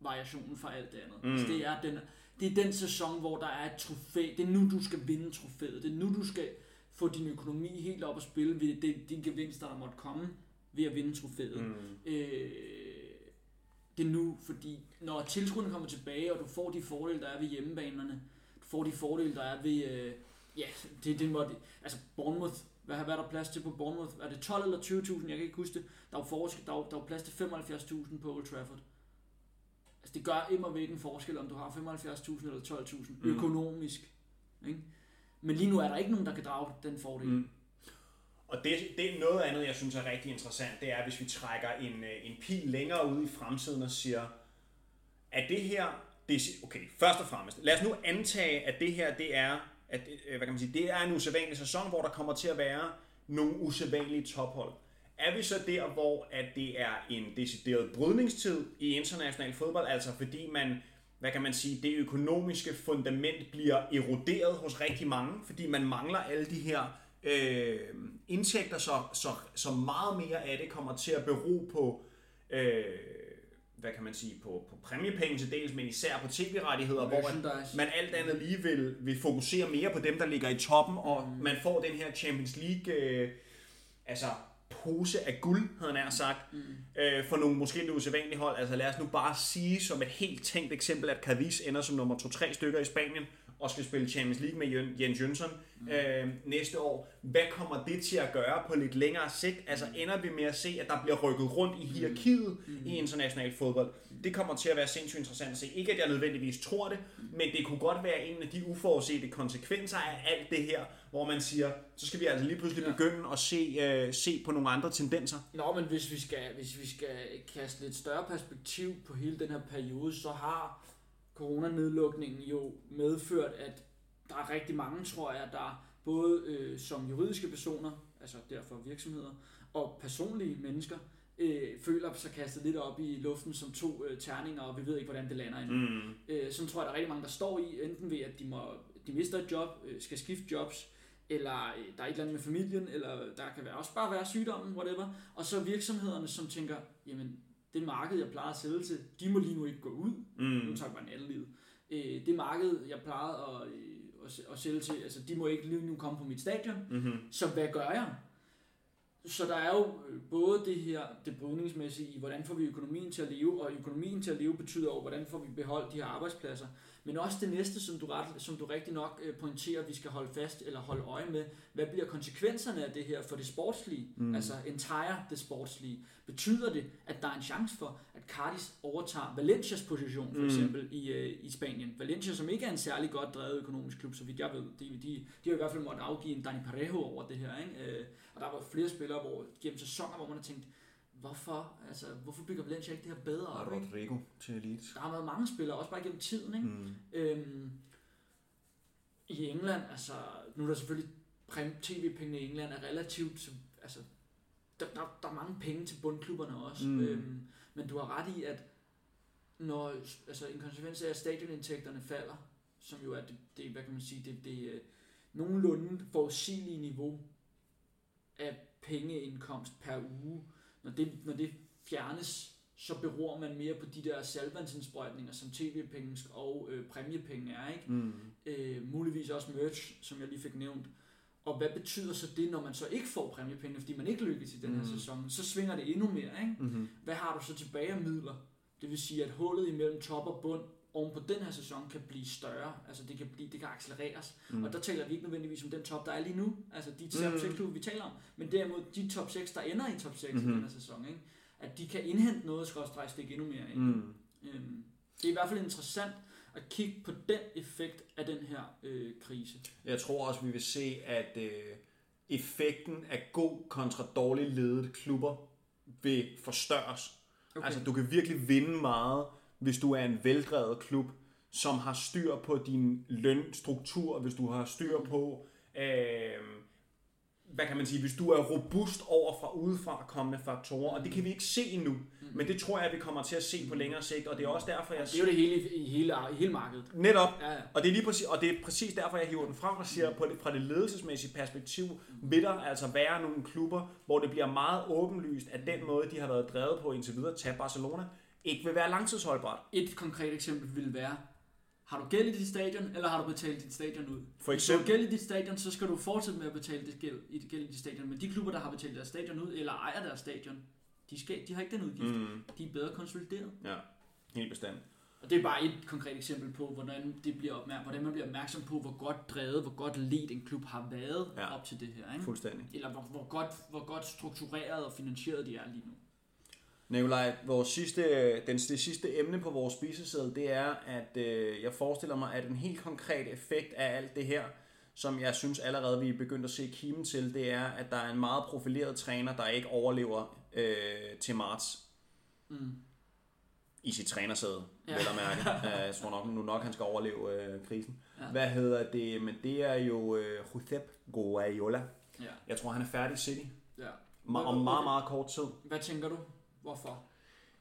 [SPEAKER 2] variationen fra alt det andet. Mm. Altså, det, er den, det er den sæson, hvor der er et trofæ. Det er nu, du skal vinde trofæet. Det er nu, du skal få din økonomi helt op at spille ved det, de gevinster, der måtte komme ved at vinde trofæet. Mm. Øh, det er nu, fordi når tilskuerne kommer tilbage, og du får de fordele, der er ved hjemmebanerne, du får de fordele, der er ved... Øh, ja, det, det måtte... Altså, Bournemouth, hvad, hvad er der plads til på Bournemouth? Er det 12 eller 20.000? Jeg kan ikke huske det. Der er jo, forskel, der er, der er jo plads til 75.000 på Old Trafford. Altså, det gør immer væk en forskel, om du har 75.000 eller 12.000 mm. økonomisk. Ikke? Men lige nu er der ikke nogen, der kan drage den fordel. Mm.
[SPEAKER 1] Og det, det er noget andet, jeg synes er rigtig interessant, det er, hvis vi trækker en, øh, en pil længere ud i fremtiden og siger, at det her, det er, okay, først og fremmest, lad os nu antage, at det her, det er, at, øh, hvad kan man sige, det er en usædvanlig sæson, hvor der kommer til at være nogle usædvanlige tophold. Er vi så der, hvor at det er en decideret brydningstid i international fodbold, altså fordi man, hvad kan man sige, det økonomiske fundament bliver eroderet hos rigtig mange, fordi man mangler alle de her øh, indtægter, så, så, så meget mere af det kommer til at bero på, øh, hvad kan man sige, på, på præmiepenge til dels, men især på tv-rettigheder, hvor man, man alt andet lige vil, vil fokusere mere på dem, der ligger i toppen, og mm. man får den her Champions League, øh, altså pose af guld, havde han sagt, mm. øh, for nogle måske lidt usædvanlige hold. Altså lad os nu bare sige som et helt tænkt eksempel, at Cadiz ender som nummer 2-3 stykker i Spanien, og skal spille Champions League med Jen- Jens Jønsson mm. øh, næste år. Hvad kommer det til at gøre på lidt længere sigt? Altså ender vi med at se, at der bliver rykket rundt i hierarkiet mm. i international fodbold? Det kommer til at være sindssygt interessant at se. Ikke at jeg nødvendigvis tror det, men det kunne godt være en af de uforudsete konsekvenser af alt det her, hvor man siger, så skal vi altså lige pludselig
[SPEAKER 2] Ja.
[SPEAKER 1] begynde at se, øh, se på nogle andre tendenser.
[SPEAKER 2] Nå, men hvis vi, skal, hvis vi skal kaste lidt større perspektiv på hele den her periode, så har coronanedlukningen jo medført, at der er rigtig mange, tror jeg, der både øh, som juridiske personer, altså derfor virksomheder, og personlige mennesker, øh, føler sig kastet lidt op i luften som to øh, terninger, og vi ved ikke, hvordan det lander endnu.
[SPEAKER 1] Mm.
[SPEAKER 2] Øh, sådan tror jeg, der er rigtig mange, der står i, enten ved, at de, må, de mister et job, øh, skal skifte jobs, eller øh, der er et eller andet med familien, eller der kan være, også bare være sygdommen, whatever. Og så virksomhederne, som tænker, jamen, det marked, jeg plejer at sælge til, de må lige nu ikke gå ud.
[SPEAKER 1] Mm.
[SPEAKER 2] Nu tager jeg bare nattelivet. Øh, det marked, jeg plejede at, øh, at sælge til, altså de må ikke lige nu komme på mit stadion.
[SPEAKER 1] Mm-hmm.
[SPEAKER 2] Så hvad gør jeg? Så der er jo øh, både det her, det brydningsmæssige i, hvordan får vi økonomien til at leve, og økonomien til at leve betyder jo, hvordan får vi beholdt de her arbejdspladser. Men også det næste, som du, ret, som du rigtig nok øh, pointerer, vi skal holde fast eller holde øje med. Hvad bliver konsekvenserne af det her for det sportslige? Mm. Altså entire det sportslige. Betyder det, at der er en chance for, at Cardis overtager Valencias position for
[SPEAKER 1] Mm.
[SPEAKER 2] eksempel i, øh, i Spanien? Valencia, som ikke er en særlig godt drevet økonomisk klub, så vidt jeg ved. De, de, de har i hvert fald måttet afgive en Dani Parejo over det her. Ikke? Øh, og der var flere spillere hvor, gennem sæsoner, hvor man har tænkt, hvorfor, altså, hvorfor bygger Valencia ikke det her bedre op?
[SPEAKER 1] Rodrigo til Elite.
[SPEAKER 2] Der har været mange spillere, også bare gennem tiden. Ikke?
[SPEAKER 1] Mm.
[SPEAKER 2] Øhm, I England, altså, nu er der selvfølgelig tv-pengene i England er relativt, så- altså, der, der, der er mange penge til bundklubberne også.
[SPEAKER 1] Mm.
[SPEAKER 2] Øhm, men du har ret i, at når, altså en konsekvens af, at stadionindtægterne falder, som jo er det, det hvad kan man sige, det, det øh, nogenlunde forudsigelige niveau af pengeindkomst per uge, når det, når det fjernes så beror man mere på de der salgvandsindsprøjtninger, som tv-penge og øh, præmiepenge er, ikke?
[SPEAKER 1] Mm.
[SPEAKER 2] Øh, muligvis også merch, som jeg lige fik nævnt. Og hvad betyder så det, når man så ikke får præmiepenge, fordi man ikke lykkes i den her
[SPEAKER 1] Mm.
[SPEAKER 2] sæson? Så svinger det endnu mere, ikke?
[SPEAKER 1] Mm-hmm.
[SPEAKER 2] Hvad har du så tilbage af midler? Det vil sige, at hullet imellem top og bund oven på den her sæson kan blive større. Altså det kan, blive, det kan accelereres.
[SPEAKER 1] Mm.
[SPEAKER 2] Mm. Og der taler vi ikke nødvendigvis om den top, der er lige nu. Altså de top
[SPEAKER 1] Mm.
[SPEAKER 2] 6 klubber, vi taler om. Men derimod de top 6, der ender i top 6 mm-hmm.
[SPEAKER 1] Mhm.
[SPEAKER 2] i den her sæson. Ikke? At de kan indhente noget, skrådstræk stikke endnu mere. Ikke?
[SPEAKER 1] Mm.
[SPEAKER 2] Øhm, det er i hvert fald interessant at kigge på den effekt af den her øh, krise.
[SPEAKER 1] Jeg tror også, vi vil se, at øh, effekten af god kontra dårligt ledet klubber vil forstørres. Okay. Altså, du kan virkelig vinde meget, hvis du er en veldrevet klub, som har styr på din lønstruktur, hvis du har styr på, øh, hvad kan man sige, hvis du er robust over fra udefra kommende faktorer, og det kan vi ikke se endnu,
[SPEAKER 2] Mm.
[SPEAKER 1] men det tror jeg, vi kommer til at se på længere sigt, og det er også derfor, jeg
[SPEAKER 2] Det er jo det hele i, hele, i hele markedet.
[SPEAKER 1] netop
[SPEAKER 2] Ja, ja.
[SPEAKER 1] og det er lige præcis, og det er præcis derfor, jeg hiver den frem og siger, på det, fra det ledelsesmæssige perspektiv, vil der altså være nogle klubber, hvor det bliver meget åbenlyst, at den måde, de har været drevet på indtil videre, tage Barcelona, ikke vil være langtidsholdbart.
[SPEAKER 2] Et konkret eksempel ville være, har du gæld i dit stadion, eller har du betalt dit stadion ud?
[SPEAKER 1] For
[SPEAKER 2] Hvis du har
[SPEAKER 1] eksempel,
[SPEAKER 2] gæld i dit stadion, så skal du fortsætte med at betale det gæld i, gæld i dit stadion. Men de klubber, der har betalt deres stadion ud, eller ejer deres stadion, de, skal, de har ikke den udgift. Mm. De er bedre konsolideret.
[SPEAKER 1] ja, helt bestemt.
[SPEAKER 2] Og det er bare et konkret eksempel på, hvordan, det bliver opmærk- hvordan man bliver opmærksom på, hvor godt drevet, hvor godt ledt en klub har været
[SPEAKER 1] ja.
[SPEAKER 2] op til det her. Ikke?
[SPEAKER 1] Fuldstændig.
[SPEAKER 2] Eller hvor, hvor, godt, hvor godt struktureret og finansieret de er lige nu.
[SPEAKER 1] Nikolaj, vores sidste, den, det sidste emne på vores spiseseddel, det er, at øh, jeg forestiller mig, at en helt konkret effekt af alt det her, som jeg synes allerede, vi er begyndt at se kimen til, det er, at der er en meget profileret træner, der ikke overlever øh, til marts
[SPEAKER 2] Mm.
[SPEAKER 1] i sit trænersæde, ja. Vel at mærke. Øh, jeg tror nok, nu nok, han skal overleve øh, krisen. Ja. Hvad hedder det? Men det er jo øh, Josep Guardiola.
[SPEAKER 2] Ja.
[SPEAKER 1] Jeg tror, han er færdig i City.
[SPEAKER 2] ja.
[SPEAKER 1] Om meget, meget kort tid.
[SPEAKER 2] Hvad tænker du? Hvorfor?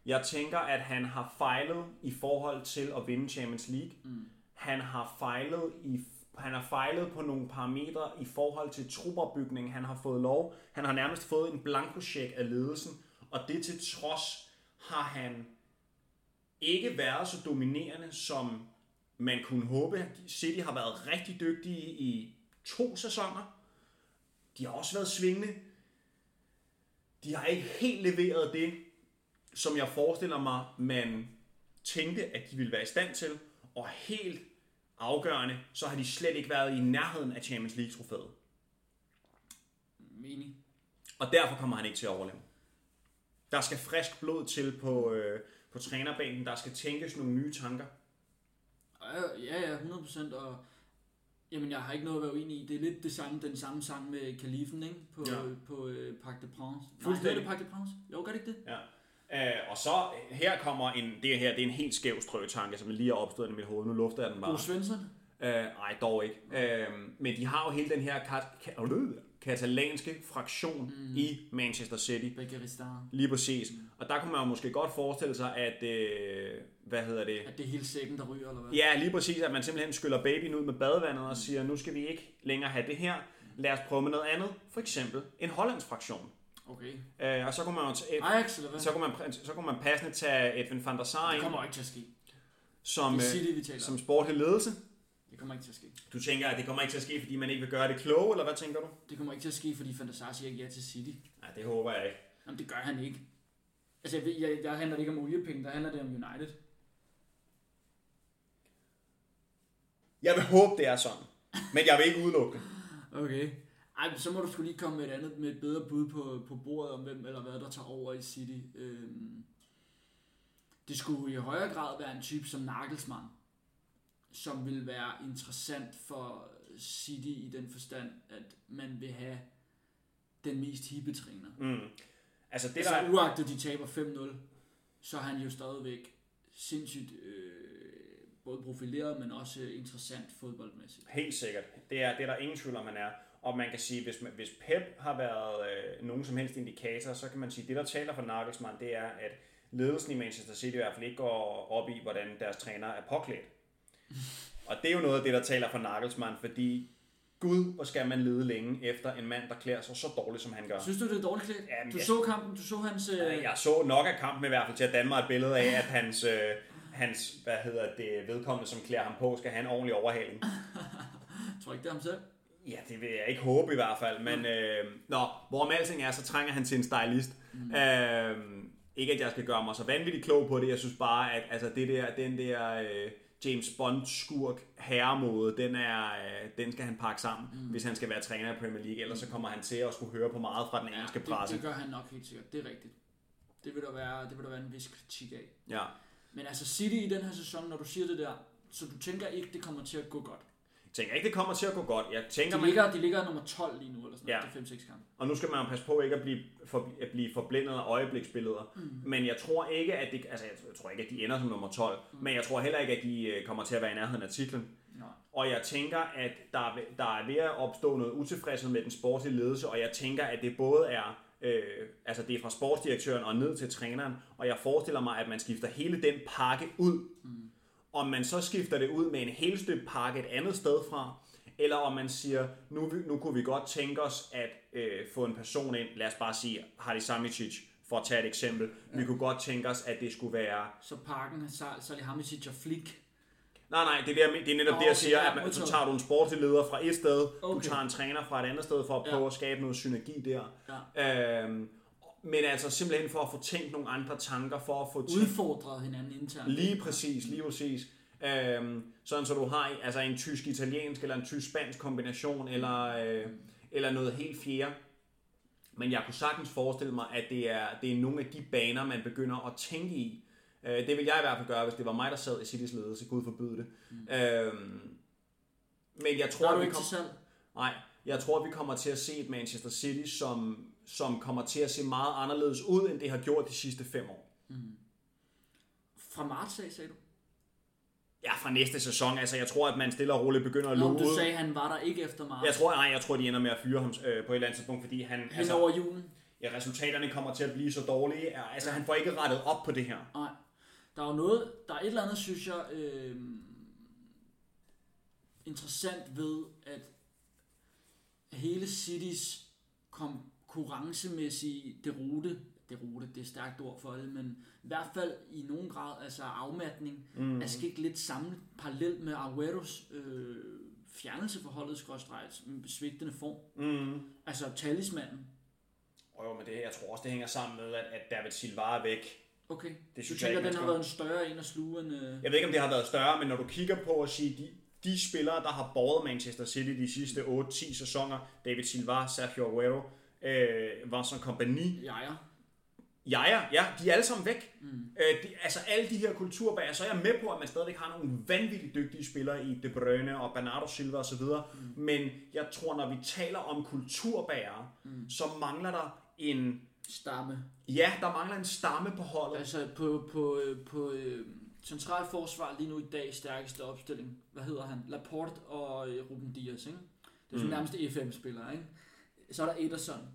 [SPEAKER 1] Jeg tænker, at han har fejlet i forhold til at vinde Champions League.
[SPEAKER 2] Mm.
[SPEAKER 1] Han har fejlet i han har fejlet på nogle parametre i forhold til trupopbygning. Han har fået lov. Han har nærmest fået en blankocheck af ledelsen. Og det til trods har han ikke været så dominerende, som man kunne håbe. City har været rigtig dygtige i to sæsoner. De har også været svingende. De har ikke helt leveret det, som jeg forestiller mig, man tænkte, at de ville være i stand til. Og helt afgørende, så har de slet ikke været i nærheden af Champions League-trofæet.
[SPEAKER 2] Mening.
[SPEAKER 1] Og derfor kommer han ikke til at overleve. Der skal frisk blod til på, øh, på trænerbænken. Der skal tænkes nogle nye tanker.
[SPEAKER 2] Ja, ja, 100%. Og jamen, jeg har ikke noget at være uenig i. Det er lidt det samme, den samme sang med Kalifen, ikke? På,
[SPEAKER 1] Ja.
[SPEAKER 2] på øh, Parc de Prince. Nej, hedder det Parc de Prince? Jo, gør det ikke det?
[SPEAKER 1] Ja. Øh, og så øh, her kommer en, det her, det er en helt skæv strøtanke, som lige er opstået i mit hoved. Nu lufter jeg den bare.
[SPEAKER 2] Bo Svensson?
[SPEAKER 1] Øh, nej, dog ikke. Øh, men de har jo hele den her kat- ka- øh, katalanske fraktion mm. i Manchester City.
[SPEAKER 2] Begaristan.
[SPEAKER 1] Lige præcis. Og der kunne man jo måske godt forestille sig, at, øh, hvad hedder det?
[SPEAKER 2] At det er hele sækken, der ryger, eller hvad?
[SPEAKER 1] Ja, lige præcis, at man simpelthen skyller babyen ud med badevandet og siger, nu skal vi ikke længere have det her. Lad os prøve med noget andet. For eksempel en hollandsk fraktion.
[SPEAKER 2] Okay.
[SPEAKER 1] Øh, og så kunne man jo tage,
[SPEAKER 2] Ajax, eller hvad?
[SPEAKER 1] så kunne man, så kunne man passende tage Edwin van der Sar
[SPEAKER 2] Det
[SPEAKER 1] ind,
[SPEAKER 2] kommer ikke til at ske.
[SPEAKER 1] som,
[SPEAKER 2] Det
[SPEAKER 1] øh,
[SPEAKER 2] City, vi taler
[SPEAKER 1] som
[SPEAKER 2] om.
[SPEAKER 1] sportlig ledelse.
[SPEAKER 2] Det kommer ikke til at ske.
[SPEAKER 1] Du tænker, at det kommer ikke til at ske, fordi man ikke vil gøre det kloge, eller hvad tænker du?
[SPEAKER 2] Det kommer ikke til at ske, fordi Van der Sar siger ja til City.
[SPEAKER 1] Nej, det håber jeg ikke.
[SPEAKER 2] Jamen, det gør han ikke. Altså, jeg ved, jeg, der handler det ikke om oliepenge, der handler det om United.
[SPEAKER 1] Jeg vil håbe, det er sådan. Men jeg vil ikke udelukke det.
[SPEAKER 2] Okay. Ej, så må du skulle lige komme med et andet, med et bedre bud på, på bordet om hvem eller hvad, der tager over i City. Øhm, det skulle i højere grad være en type som Nagelsmann, som vil være interessant for City i den forstand, at man vil have den mest hippe træner.
[SPEAKER 1] Mm. Altså det
[SPEAKER 2] Altså
[SPEAKER 1] der...
[SPEAKER 2] uagtet de taber 5-0, så er han jo stadigvæk sindssygt øh, både profileret, men også interessant fodboldmæssigt.
[SPEAKER 1] Helt sikkert. Det er, det er der ingen tvivl om, man er. Og man kan sige, hvis, hvis Pep har været øh, nogen som helst indikator, så kan man sige, at det der taler for Nagelsmann, det er, at ledelsen i Manchester City i hvert fald ikke går op i, hvordan deres træner er påklædt. Og det er jo noget af det, der taler for Nagelsmann, fordi Gud, hvor skal man lede længe efter en mand, der klæder sig så dårligt, som han gør.
[SPEAKER 2] Synes du, det er dårligt klædt?
[SPEAKER 1] Jamen,
[SPEAKER 2] du
[SPEAKER 1] jeg-
[SPEAKER 2] så kampen, du så hans... Øh,
[SPEAKER 1] Jeg så nok af kampen i hvert fald til at danne mig et billede af, at hans, øh, hans hvad hedder det, vedkommende, som klæder ham på, skal have en ordentlig overhaling.
[SPEAKER 2] tror ikke, det er ham selv.
[SPEAKER 1] Ja, det vil jeg ikke håbe i hvert fald, men øh, nå, hvorom alting er, så trænger han til en stylist. Mm. Øh, ikke at jeg skal gøre mig så vanvittigt klog på det, jeg synes bare, at altså, det der, den der øh, James Bond skurk herremåde, den, er, øh, den skal han pakke sammen, mm. hvis han skal være træner i Premier League, ellers så kommer han til at skulle høre på meget fra den engelske
[SPEAKER 2] det,
[SPEAKER 1] presse.
[SPEAKER 2] det gør han nok helt sikkert. Det er rigtigt. Det vil der være, det vil der være en vis kritik af.
[SPEAKER 1] Ja.
[SPEAKER 2] Men altså City i den her sæson, når du siger det der, så du tænker ikke, det kommer til at gå godt.
[SPEAKER 1] Tænker ikke, det kommer til at gå godt. Jeg tænker,
[SPEAKER 2] De
[SPEAKER 1] man,
[SPEAKER 2] ligger, de ligger nummer 12 lige nu, eller sådan
[SPEAKER 1] Ja.
[SPEAKER 2] noget, det er 5-6 kampe.
[SPEAKER 1] Og nu skal man jo passe på ikke at blive, for, at blive forblændet af øjebliksbilleder. Mm. Men jeg tror ikke, at det, altså jeg tror ikke, at de ender som nummer 12. Mm. Men jeg tror heller ikke, at de øh, kommer til at være i nærheden af titlen.
[SPEAKER 2] Nej.
[SPEAKER 1] Og jeg tænker, at der er, der er ved at opstå noget utilfredshed med den sportslige ledelse, og jeg tænker, at det både er, øh, altså det er fra sportsdirektøren og ned til træneren, og jeg forestiller mig, at man skifter hele den pakke ud. Mm. Om man så skifter det ud med en helstøbt pakke et andet sted fra, eller om man siger, nu, nu kunne vi godt tænke os at øh, få en person ind, lad os bare sige Hadisamičić, for at tage et eksempel. Ja. Vi kunne godt tænke os, at det skulle være
[SPEAKER 2] Så parken, Salihamidzic og Flick.
[SPEAKER 1] Nej, nej, det er, der, det er netop
[SPEAKER 2] Nå,
[SPEAKER 1] det, jeg
[SPEAKER 2] okay,
[SPEAKER 1] siger,
[SPEAKER 2] ja,
[SPEAKER 1] at man, så tager du en sportslig leder fra et sted, okay. du
[SPEAKER 2] Okay.
[SPEAKER 1] tager en træner fra et andet sted for at prøve
[SPEAKER 2] Ja.
[SPEAKER 1] at skabe noget synergi der.
[SPEAKER 2] Ja.
[SPEAKER 1] Øhm, men altså simpelthen for at få tænkt nogle andre tanker, for at få tænkt...
[SPEAKER 2] Udfordret hinanden internt.
[SPEAKER 1] Lige præcis, lige præcis. Øhm, sådan så du har altså en tysk-italiensk eller en tysk-spansk kombination, eller, øh, eller noget helt fjerde. Men jeg kunne sagtens forestille mig, at det er, det er nogle af de baner, man begynder at tænke i. Øh, det vil jeg i hvert fald gøre, hvis det var mig, der sad i Citys ledelse. Gud forbyde det. Mm. Øhm, men jeg
[SPEAKER 2] Der
[SPEAKER 1] tror,
[SPEAKER 2] er du ikke
[SPEAKER 1] kom,
[SPEAKER 2] til salg.
[SPEAKER 1] nej, jeg tror, vi kommer til at se et Manchester City, som, som kommer til at se meget anderledes ud, end det har gjort de sidste fem år.
[SPEAKER 2] Fra marts af, sagde du?
[SPEAKER 1] Ja, fra næste sæson. Altså, jeg tror, at man stille og roligt begynder at lukke
[SPEAKER 2] du
[SPEAKER 1] ud.
[SPEAKER 2] sagde, han var der ikke efter marts.
[SPEAKER 1] Jeg tror, nej, jeg tror, de ender med at fyre ham øh, på et eller andet tidspunkt, fordi han,
[SPEAKER 2] Hen
[SPEAKER 1] altså,
[SPEAKER 2] over julen.
[SPEAKER 1] ja, resultaterne kommer til at blive så dårlige. Altså, han får ikke rettet op på det her.
[SPEAKER 2] Nej. Der er jo noget, der er et eller andet, synes jeg, øh, interessant ved, at hele Citys konkurrencemæssige derute, derute, det er stærkt ord for det, men i hvert fald i nogen grad, altså afmatning, mm. er sket lidt sammen parallelt med Agueros øh, fjernelse for holdet, skråstrejs, svigtende form.
[SPEAKER 1] Mm.
[SPEAKER 2] Altså talismanden.
[SPEAKER 1] Og jo, men det, jeg tror også, det hænger sammen med, at, at David Silva er væk.
[SPEAKER 2] Okay.
[SPEAKER 1] Det synes
[SPEAKER 2] du
[SPEAKER 1] jeg
[SPEAKER 2] tænker,
[SPEAKER 1] ikke, man
[SPEAKER 2] den har været en større en at sluge end... Øh...
[SPEAKER 1] Jeg ved ikke, om det har været større, men når du kigger på at sige, de, de spillere, der har båret Manchester City de sidste 8-10 sæsoner, David Silva, Sergio Aguero, øh, Vincent Kompany,
[SPEAKER 2] Ja, ja.
[SPEAKER 1] Jaja, ja, de er alle sammen væk. Mm. Øh, de, altså alle de her kulturbager, så er jeg med på, at man stadigvæk har nogle vanvittigt dygtige spillere i De Bruyne og Bernardo Silva osv., mm. men jeg tror, når vi taler om kulturbager, mm. så mangler der en,
[SPEAKER 2] Stamme.
[SPEAKER 1] ja, der mangler en stamme på holdet.
[SPEAKER 2] Altså på, på, øh, på øh, centralforsvar lige nu i dag stærkeste opstilling. Hvad hedder han? Laporte og øh, Ruben Dias, ikke? Det er jo mm. Nærmest FM-spillere, ikke? Så er der Ederson.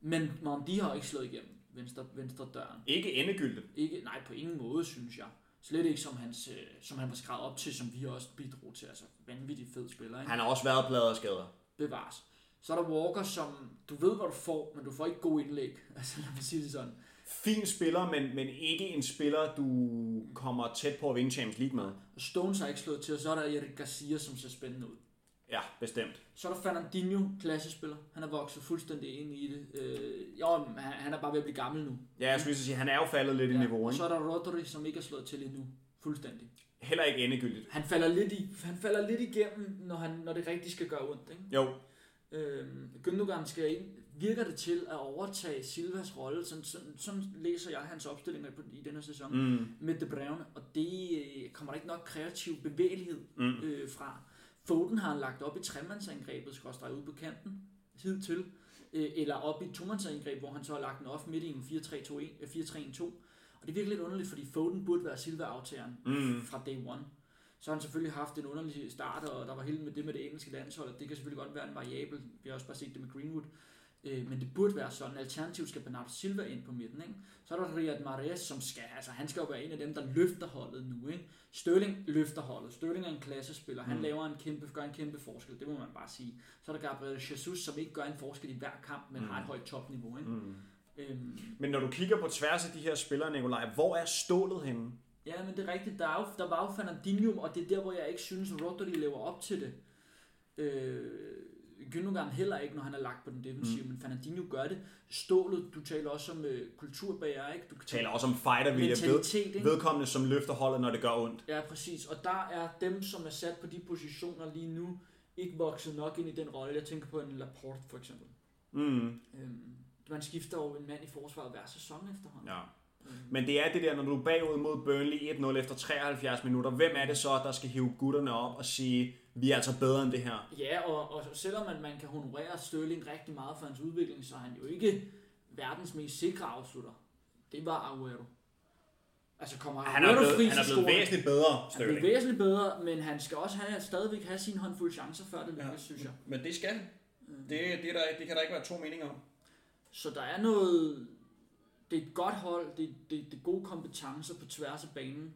[SPEAKER 2] Men Mon, de har ikke slået igennem venstre, venstre døren.
[SPEAKER 1] Ikke endegyldigt.
[SPEAKER 2] Ikke, nej, på ingen måde, synes jeg. Slet ikke som, hans, øh, som han var skrevet op til, som vi også bidrog til. Altså vanvittigt fed spiller, ikke?
[SPEAKER 1] Han har også været pladet af skader.
[SPEAKER 2] Bevares. Så er der Walker, som du ved, hvad du får, men du får ikke god indlæg. Altså lad mig sige det sådan.
[SPEAKER 1] Fin spiller, men, men ikke en spiller, du kommer tæt på at vinde Champions League med.
[SPEAKER 2] Og Stones har ikke slået til, og så er der Erik Garcia, som ser spændende ud.
[SPEAKER 1] Ja, bestemt.
[SPEAKER 2] Så er der Fernandinho, klassespiller. Han er vokset fuldstændig ind i det. Øh, jo, han, er bare ved at blive gammel nu.
[SPEAKER 1] Ja, jeg skulle sige, han er jo faldet lidt i niveau,
[SPEAKER 2] og
[SPEAKER 1] ikke?
[SPEAKER 2] så er der Rodri, som ikke er slået til endnu. Fuldstændig.
[SPEAKER 1] Heller ikke endegyldigt.
[SPEAKER 2] Han falder lidt, i, han falder lidt igennem, når, han, når det rigtig skal gøre ondt. Ikke?
[SPEAKER 1] Jo,
[SPEAKER 2] Øh, Gündogan skal ind, virker det til at overtage Silvas rolle. Sådan, sådan, sådan læser jeg hans opstillinger på, i denne sæson.
[SPEAKER 1] mm,
[SPEAKER 2] med De Bruyne, og det øh, kommer der ikke nok kreativ bevægelighed
[SPEAKER 1] Mm.
[SPEAKER 2] øh, fra. Foden har han lagt op i tremandsangrebet, skorstræk ud på kanten, hidtil, øh, eller op i tomandsangreb, hvor han så har lagt den off midt i en 4-3-2-1, øh, 4-3-1-2. Og det virker lidt underligt, fordi Foden burde være Silva-aftageren
[SPEAKER 1] mm.
[SPEAKER 2] fra day one. Så har han selvfølgelig haft en underlig start, og der var helt med det med det engelske landshold, og det kan selvfølgelig godt være en variabel. Vi har også bare set det med Greenwood. Øh, men det burde være sådan. Alternativt skal Bernardo Silva ind på midten. Ikke? Så er der Riyad Mahrez, som skal, altså han skal jo være en af dem, der løfter holdet nu. Ikke? Sterling løfter holdet. Sterling er en klassespiller. Han
[SPEAKER 1] Mm.
[SPEAKER 2] laver en kæmpe, gør en kæmpe forskel. Det må man bare sige. Så er der Gabriel Jesus, som ikke gør en forskel i hver kamp, men
[SPEAKER 1] Mm.
[SPEAKER 2] har et højt topniveau. Ikke?
[SPEAKER 1] Mm.
[SPEAKER 2] Øhm,
[SPEAKER 1] Men når du kigger på tværs af de her spillere, Nikolaj, hvor er stålet henne?
[SPEAKER 2] Ja, men det er rigtigt. Der, er jo, der var jo Fernandinho, og det er der, hvor jeg ikke synes, at Rodri lever op til det. Øh, Gündogan heller ikke, når han er lagt på den defensive, mm. men Fernandinho gør det. Stålet, du taler også om øh, kulturbager, ikke? Du
[SPEAKER 1] taler også om fightervilje, ved, vedkommende som løfter holdet, når det gør ondt.
[SPEAKER 2] Ja, præcis. Og der er dem, som er sat på de positioner lige nu, ikke vokset nok ind i den rolle. Jeg tænker på en Laporte for eksempel.
[SPEAKER 1] Mm.
[SPEAKER 2] Øhm, man skifter jo en mand i forsvaret hver sæson efterhånden.
[SPEAKER 1] Ja.
[SPEAKER 2] Øhm,
[SPEAKER 1] Men det er det der, når du er bagud mod Burnley 1-0 efter 73 minutter. Hvem er det så, der skal hive gutterne op og sige, vi er altså bedre end det her?
[SPEAKER 2] Ja, og, og selvom man, man kan honorere Sterling rigtig meget for hans udvikling, så er han jo ikke verdens mest sikre afslutter. Det var Aguero. Altså kommer
[SPEAKER 1] Han er
[SPEAKER 2] Aguero
[SPEAKER 1] blevet,
[SPEAKER 2] fri,
[SPEAKER 1] han er blevet væsentligt bedre,
[SPEAKER 2] Han bliver
[SPEAKER 1] Sterling.
[SPEAKER 2] væsentligt bedre, men han skal også have, stadigvæk have sin håndfuld chancer, før det lykkes, ja. synes jeg.
[SPEAKER 1] Men det skal det. Det, det, der, det kan der ikke være to meninger om.
[SPEAKER 2] Så der er noget... Det er et godt hold, det, det, det er gode kompetencer på tværs af banen.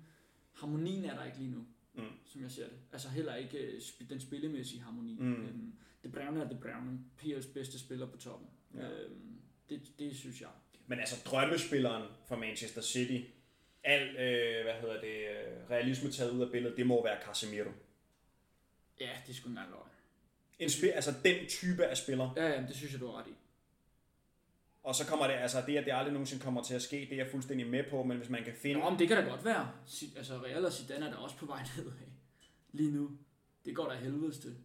[SPEAKER 2] Harmonien er der ikke lige nu,
[SPEAKER 1] Mm.
[SPEAKER 2] som jeg ser det. Altså heller ikke øh, den spillemæssige harmoni.
[SPEAKER 1] Mm.
[SPEAKER 2] Øhm, det Browne er det Browne, Piers bedste spiller på toppen.
[SPEAKER 1] Ja.
[SPEAKER 2] Øhm, det, det synes jeg.
[SPEAKER 1] Men altså drømmespilleren for Manchester City, al øh, hvad hedder det, øh, realisme taget ud af billedet, det må være Casemiro.
[SPEAKER 2] Ja, det skulle engang løgn.
[SPEAKER 1] En spil, altså den type af spiller.
[SPEAKER 2] Ja, ja, det synes jeg, du har ret i.
[SPEAKER 1] Og så kommer det, altså det, at det aldrig nogensinde kommer til at ske, det er jeg fuldstændig med på, men hvis man kan finde...
[SPEAKER 2] Nå, men det kan da godt være. Altså, Real og Zidane er da også på vej nedad lige nu. Det går da helvedes til.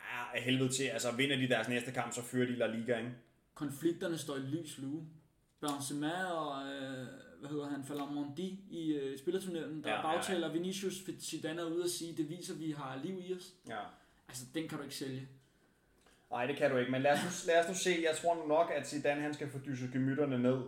[SPEAKER 1] Ja, af helvede til, altså vinder de deres næste kamp, så fører de La Liga, ikke?
[SPEAKER 2] konflikterne står i lys lue. Benzema og, øh, hvad hedder han, Falamondi i øh, spillertunnelen, der
[SPEAKER 1] Ja,
[SPEAKER 2] ja,
[SPEAKER 1] ja,
[SPEAKER 2] bagtaler Vinicius Zidane er ude og sige, det viser, at vi har liv i os.
[SPEAKER 1] Ja.
[SPEAKER 2] Altså, den kan du ikke sælge.
[SPEAKER 1] Nej, det kan du ikke, men lad os, nu, lad os nu se. Jeg tror nu nok, at Zidane han skal få dysset gemytterne ned.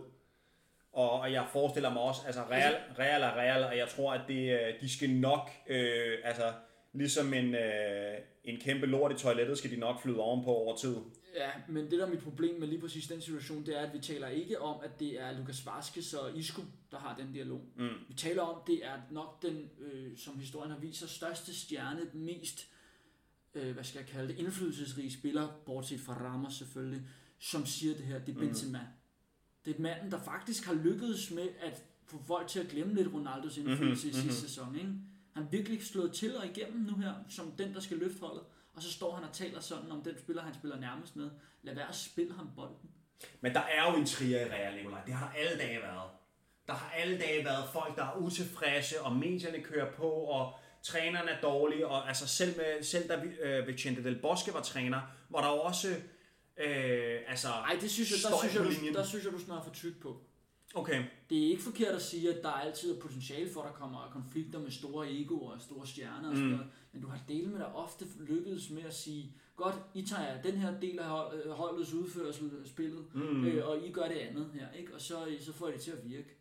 [SPEAKER 1] Og, og jeg forestiller mig også, altså Real, Real er Real, og jeg tror, at det, øh, de skal nok, øh, altså ligesom en, øh, en kæmpe lort i toilettet, skal de nok flyde ovenpå over tid.
[SPEAKER 2] Ja, men det der er mit problem med lige præcis den situation, det er, at vi taler ikke om, at det er Lukas Vazquez og Isco, der har den dialog.
[SPEAKER 1] Mm.
[SPEAKER 2] Vi taler om, det er nok den, øh, som historien har vist største stjerne, mest, øh, hvad skal jeg kalde det, indflydelsesrige spiller, bortset fra Ramos selvfølgelig, som siger det her, det er
[SPEAKER 1] Mm.
[SPEAKER 2] Benzema. Det er manden, der faktisk har lykkedes med at få folk til at glemme lidt Ronaldos indflydelse
[SPEAKER 1] Mhm,
[SPEAKER 2] mm-hmm, i
[SPEAKER 1] mhm.
[SPEAKER 2] sidste sæson. Ikke? Han er virkelig slået til og igennem nu her, som den, der skal løfte holdet. Og så står han og taler sådan om den spiller, han spiller nærmest med. Lad være at spille ham bolden.
[SPEAKER 1] Men der er jo en trier i Real, Nicolaj. Det har alle dage været. Der har alle dage været folk, der er utilfredse, og medierne kører på, og træneren er dårlig, og altså selv, med, selv da øh, Vicente Del Bosque var træner, var der jo også, øh, altså,
[SPEAKER 2] Nej, det synes jeg, der, synes jeg, du, der synes jeg, du smører for tyk på.
[SPEAKER 1] okay,
[SPEAKER 2] Det er ikke forkert at sige, at der altid er potentiale for, at der kommer konflikter med store egoer og store stjerner og sådan
[SPEAKER 1] Mm.
[SPEAKER 2] noget. Men du har delt med dig ofte lykkedes med at sige, godt, I tager den her del af øh, holdets udførsel af spillet,
[SPEAKER 1] mm.
[SPEAKER 2] mm. øh, og I gør det andet her, ikke? og så, så får I det til at virke.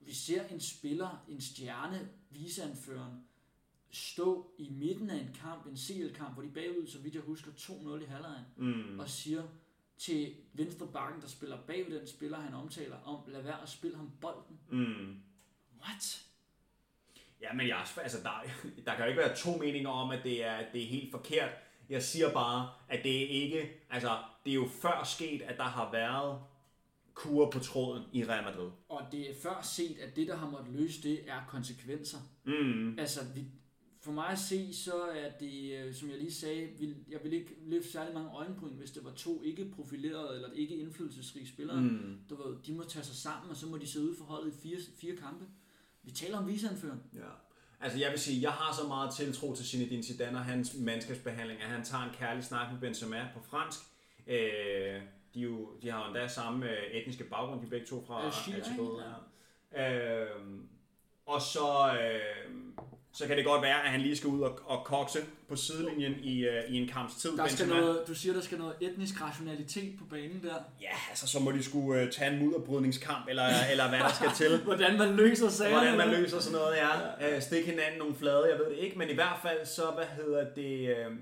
[SPEAKER 2] Vi ser en spiller, en stjerne, viseanføreren, stå i midten af en kamp, en CL-kamp, hvor de bagud, så vidt jeg husker, 2-0 i halvlejen,
[SPEAKER 1] Mm.
[SPEAKER 2] og siger til venstre bakken, der spiller bagved den spiller, han omtaler om, lad være at spille ham bolden.
[SPEAKER 1] Mm.
[SPEAKER 2] What?
[SPEAKER 1] Ja, men jeg, altså, der, der kan jo ikke være to meninger om, at det er, det er helt forkert. Jeg siger bare, at det er ikke, altså, det er jo før sket, at der har været kur på tråden i Real Madrid.
[SPEAKER 2] Og det er før set, at det, der har måttet løse det, er konsekvenser.
[SPEAKER 1] Mm.
[SPEAKER 2] Altså, vi, for mig at se, så er det, øh, som jeg lige sagde, vil, jeg vil ikke løfte særlig mange øjenbryn, hvis det var to ikke profilerede eller ikke indflydelsesrige spillere. Mm. Du ved, de må tage sig sammen, og så må de sidde ude for holdet i fire, fire kampe. Vi taler om viseanføren.
[SPEAKER 1] Ja. Altså jeg vil sige, jeg har så meget tiltro til Zinedine Zidane og hans mandskabsbehandling, at han tager en kærlig snak med Benzema på fransk. Øh, de, jo, de har jo endda samme øh, etniske baggrund, de er begge to fra Algeriet. Ja. Øh, og så, øh, så kan det godt være, at han lige skal ud og, og kokse på sidelinjen i, øh, i en kamps tid.
[SPEAKER 2] Der skal
[SPEAKER 1] Benzema.
[SPEAKER 2] noget, du siger, der skal noget etnisk rationalitet på banen der.
[SPEAKER 1] Ja, altså så må de skulle øh, tage en mudderbrydningskamp, eller, eller hvad der skal til.
[SPEAKER 2] Hvordan man løser sagerne.
[SPEAKER 1] Hvordan man løser sådan noget, ja. Øh, Stik hinanden nogle flade, jeg ved det ikke. Men i hvert fald så, hvad hedder det... Øh,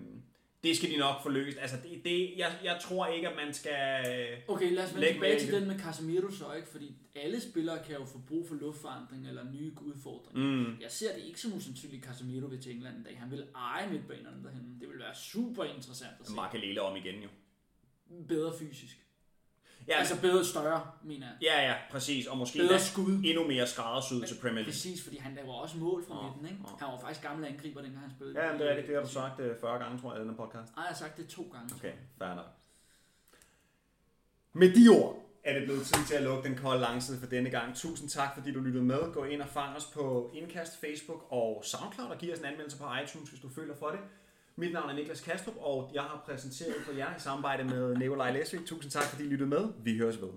[SPEAKER 1] det skal de nok få løst. Altså, det, det, jeg, jeg tror ikke, at man skal...
[SPEAKER 2] Okay, lad os vende tilbage til den med Casemiro så, ikke? Fordi alle spillere kan jo få brug for luftforandring eller nye udfordringer.
[SPEAKER 1] Mm.
[SPEAKER 2] Jeg ser det ikke som usandsynligt, at Casemiro vil til England en dag. Han vil eje midtbanerne derhen. Det vil være super interessant at se.
[SPEAKER 1] Makalele om igen jo.
[SPEAKER 2] Bedre fysisk.
[SPEAKER 1] Ja,
[SPEAKER 2] altså bedre større, mener jeg.
[SPEAKER 1] ja, ja, præcis. Og måske
[SPEAKER 2] Bedre skud.
[SPEAKER 1] endnu mere skræddersyet til Premier League.
[SPEAKER 2] Præcis, fordi han laver også mål fra
[SPEAKER 1] Ja,
[SPEAKER 2] midten, ikke?
[SPEAKER 1] ja.
[SPEAKER 2] Han var faktisk gammel angriber, dengang han spillede.
[SPEAKER 1] Ja, men det er rigtigt. Det har du sagt øh, 40 gange, tror jeg, i denne podcast.
[SPEAKER 2] Nej, jeg har sagt det to gange.
[SPEAKER 1] Okay, fair nok. Med de ord er det blevet tid til at lukke den kolde langside for denne gang. Tusind tak, fordi du lyttede med. Gå ind og fang os på Indkast, Facebook og SoundCloud og giv os en anmeldelse på iTunes, hvis du føler for det. Mit navn er Niklas Kastrup, og jeg har præsenteret for jer i samarbejde med Nikolaj Læsvig. Tusind tak, fordi I lyttede med. Vi høres ved.